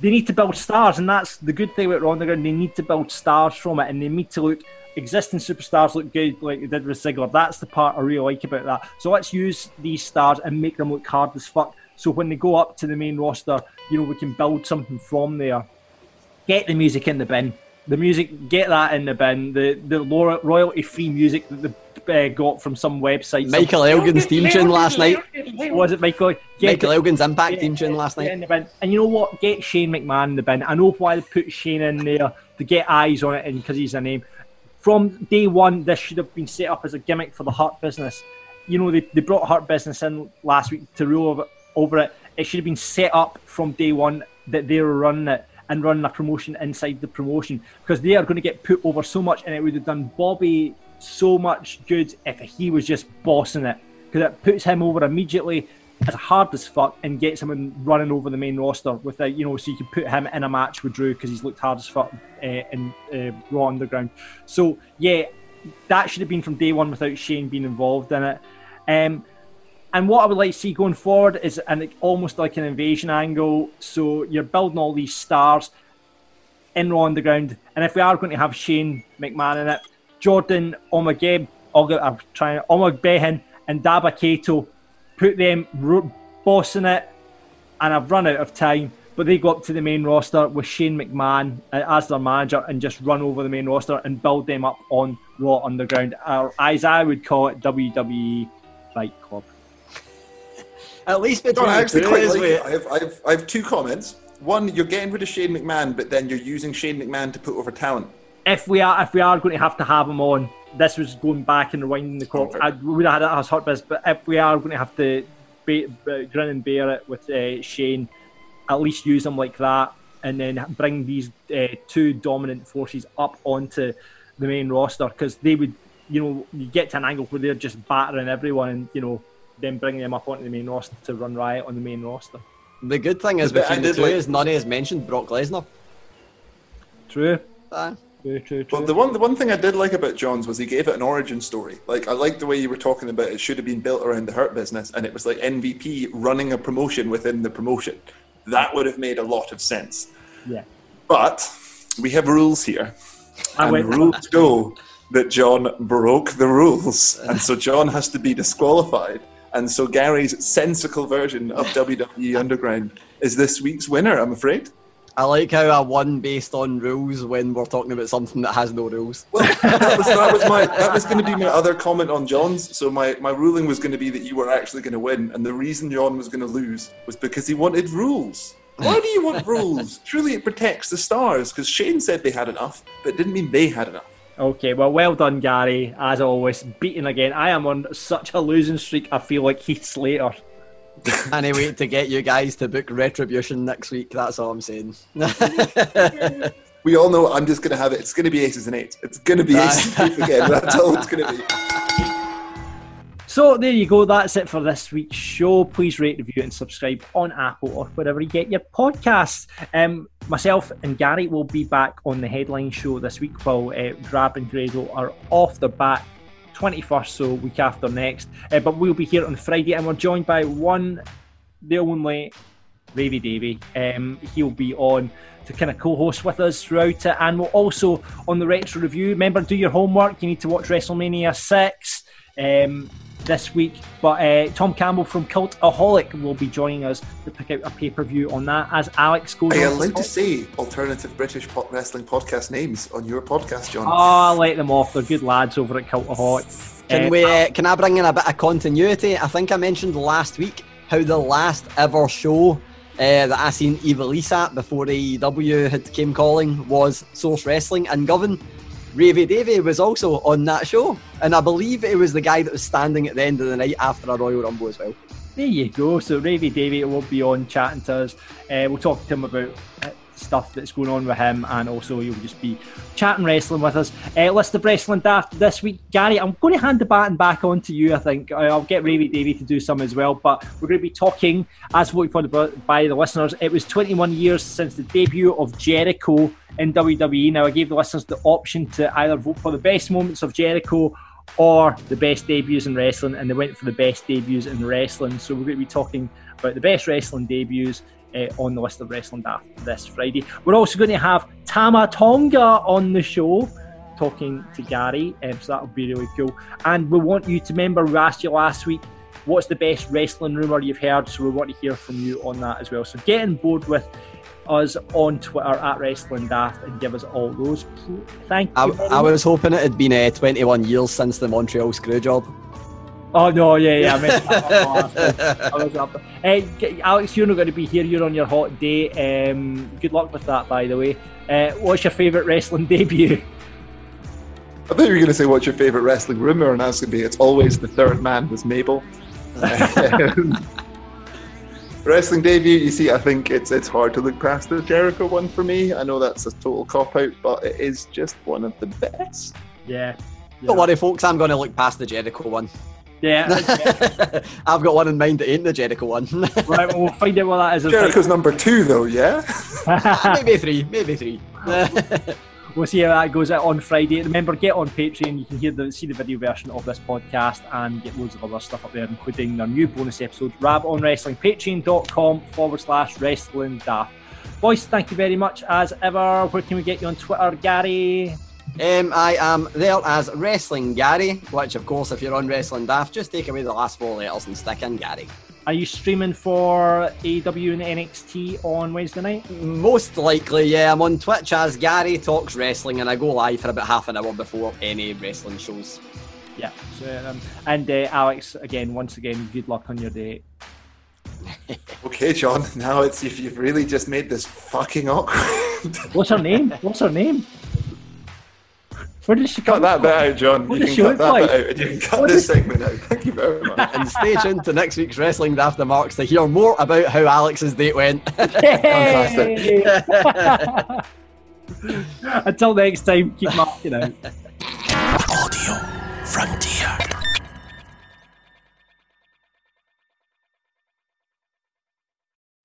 They need to build stars, and that's the good thing about Underground. They need to build stars from it, and they need to look existing superstars look good, like they did with Ziggler. That's the part I really like about that. So let's use these stars and make them look hard as fuck. So when they go up to the main roster, you know we can build something from there. Get the music in the bin. The music, get that in the bin. The the royalty free music that they uh, got from some website. Michael some- Elgin's theme tune last night. Was it Michael? Get Michael the- Elgin's Impact theme tune last night. in the bin. And you know what? Get Shane McMahon in the bin. I know why they put Shane in there to get eyes on it and because he's a name. From day one, this should have been set up as a gimmick for the Hurt business. You know, they, they brought Hurt business in last week to rule over, over it. It should have been set up from day one that they were running it and running a promotion inside the promotion because they are going to get put over so much and it would have done Bobby so much good if he was just bossing it because it puts him over immediately as hard as fuck and gets him running over the main roster without you know so you can put him in a match with Drew because he's looked hard as fuck uh, in uh, Raw Underground. So yeah, that should have been from day one without Shane being involved in it. Um, and what I would like to see going forward is an almost like an invasion angle. So you're building all these stars in Raw Underground, and if we are going to have Shane McMahon in it, Jordan Omageb, I'm trying Omagbehin and Dabba-Kato, put them bossing it, and I've run out of time. But they go up to the main roster with Shane McMahon uh, as their manager and just run over the main roster and build them up on Raw Underground, or as I would call it, WWE Fight Club. At least John, between I actually quite like we- it. I have, I, have, I have two comments. One, you're getting rid of Shane McMahon, but then you're using Shane McMahon to put over talent. if we are if we are going to have to have him on, this was going back and rewinding the clock. I we would have had it as hot biz, but if we are going to have to be, be, grin and bear it with uh, Shane, at least use him like that, and then bring these uh, two dominant forces up onto the main roster because they would, you know, you get to an angle where they're just battering everyone, and you know, then bringing them up onto the main roster to run riot on the main roster. The good thing is But I between the did two like- is none has mentioned Brock Lesnar. True. Uh, True, true, true. Well, the one the one thing I did like about John's was he gave it an origin story. Like I like the way you were talking about it should have been built around the Hurt business, and it was like MVP running a promotion within the promotion. That would have made a lot of sense. Yeah. But we have rules here, I and went- the rules go that John broke the rules, and so John has to be disqualified. And so Gary's sensical version of WWE Underground is this week's winner. I'm afraid. I like how I won based on rules when we're talking about something that has no rules. that was, that was my that was going to be my other comment on John's. So my, my ruling was going to be that you were actually going to win, and the reason John was going to lose was because he wanted rules. Why do you want rules? Surely it protects the stars. Because Shane said they had enough, but it didn't mean they had enough. Okay, well, well done, Gary. As always, beaten again. I am on such a losing streak. I feel like Heath Slater. anyway, to get you guys to book Retribution next week, that's all I'm saying. We all know I'm just going to have it. It's going to be aces and eights. It's going to be aces and eights again. That's all it's going to be. So there you go. That's it for this week's show. Please rate, review, and subscribe on Apple or wherever you get your podcasts. Um, myself and Gary will be back on the headline show this week while uh, Drab and Grado are off their back 21st, so week after next. Uh, but we'll be here on Friday, and we're joined by one, the only Ravy Davy. Um, he'll be on to kind of co-host with us throughout it, and we'll also on the retro review. Remember, do your homework. You need to watch WrestleMania six um, this week. But uh, Tom Campbell from Cultaholic will be joining us to pick out a pay-per-view on that. As Alex goes, Are you allowed to say alternative British po- wrestling podcast names on your podcast, John? Oh, I'll let them off. They're good lads over at Cultaholic. Can Uh, we? Uh, can I bring in a bit of continuity? I think I mentioned last week how the last ever show uh, that I seen Evilise at before AEW had came calling was Source Wrestling, and Govan Ravy Davy was also on that show, and I believe it was the guy that was standing at the end of the night after a Royal Rumble as well. There you go. So Ravy Davy will be on chatting to us. Uh, we'll talk to him about stuff that's going on with him, and also he'll just be chatting wrestling with us. Uh, list of wrestling daft this week, Gary. I'm going to hand the baton back on to you. I think I'll get Ravy Davy to do some as well, but we're going to be talking as voted for the- by the listeners. It was 21 years since the debut of Jericho in WWE. Now I gave the listeners the option to either vote for the best moments of Jericho or the best debuts in wrestling, and they went for the best debuts in wrestling. So we're going to be talking about the best wrestling debuts uh, on the list of wrestling daft this Friday. We're also going to have Tama Tonga on the show. Talking to Gary, um, so that'll be really cool. And we want you to remember we asked you last week what's the best wrestling rumor you've heard, so we want to hear from you on that as well. So get on board with us on Twitter at Wrestling Daft and give us all those. Thank you. very I was hoping it had been uh, 21 years since the Montreal Screwjob. Oh no, yeah, yeah. I meant I was up. Uh, Alex, you're not going to be here. You're on your hot day. Um, good luck with that, by the way. Uh, what's your favourite wrestling debut? I thought you were going to say what's your favorite wrestling rumor, and I was going to be it's always the third man was Mabel. Um, wrestling debut, you see, I think it's it's hard to look past the Jericho one for me. I know that's a total cop out, but it is just one of the best. Yeah. Don't worry, folks. I'm going to look past the Jericho one. Yeah. I've got one in mind that ain't the Jericho one. right, well, we'll find out what that is. Jericho's number two, though, yeah? maybe three, maybe three. We'll see how that goes out on Friday. Remember, get on Patreon. You can hear the see the video version of this podcast and get loads of other stuff up there, including our new bonus episode, Rab on Wrestling. Patreon.com forward slash wrestling daft. Boys, thank you very much as ever. Where can we get you on Twitter, Gary? Um, I am there as Wrestling Gary, which, of course, if you're on Wrestling Daft, just take away the last four letters and stick in Gary. Are you streaming for AEW and NXT on Wednesday night? Most likely, yeah. I'm on Twitch as Gary Talks Wrestling, and I go live for about half an hour before any wrestling shows. Yeah. So, um, and uh, Alex, again, once again, good luck on your day. Okay, John, now it's if you've really just made this fucking awkward. What's her name? What's her name? Where did she cut that bit out, John? What you can she cut look that like? bit out and you can cut What this does- segment out. Thank you very much. and stay tuned to next week's Wrestling Daft the Marks to hear more about how Alex's date went. Yay! Until next time, keep marking out. Audio Frontier.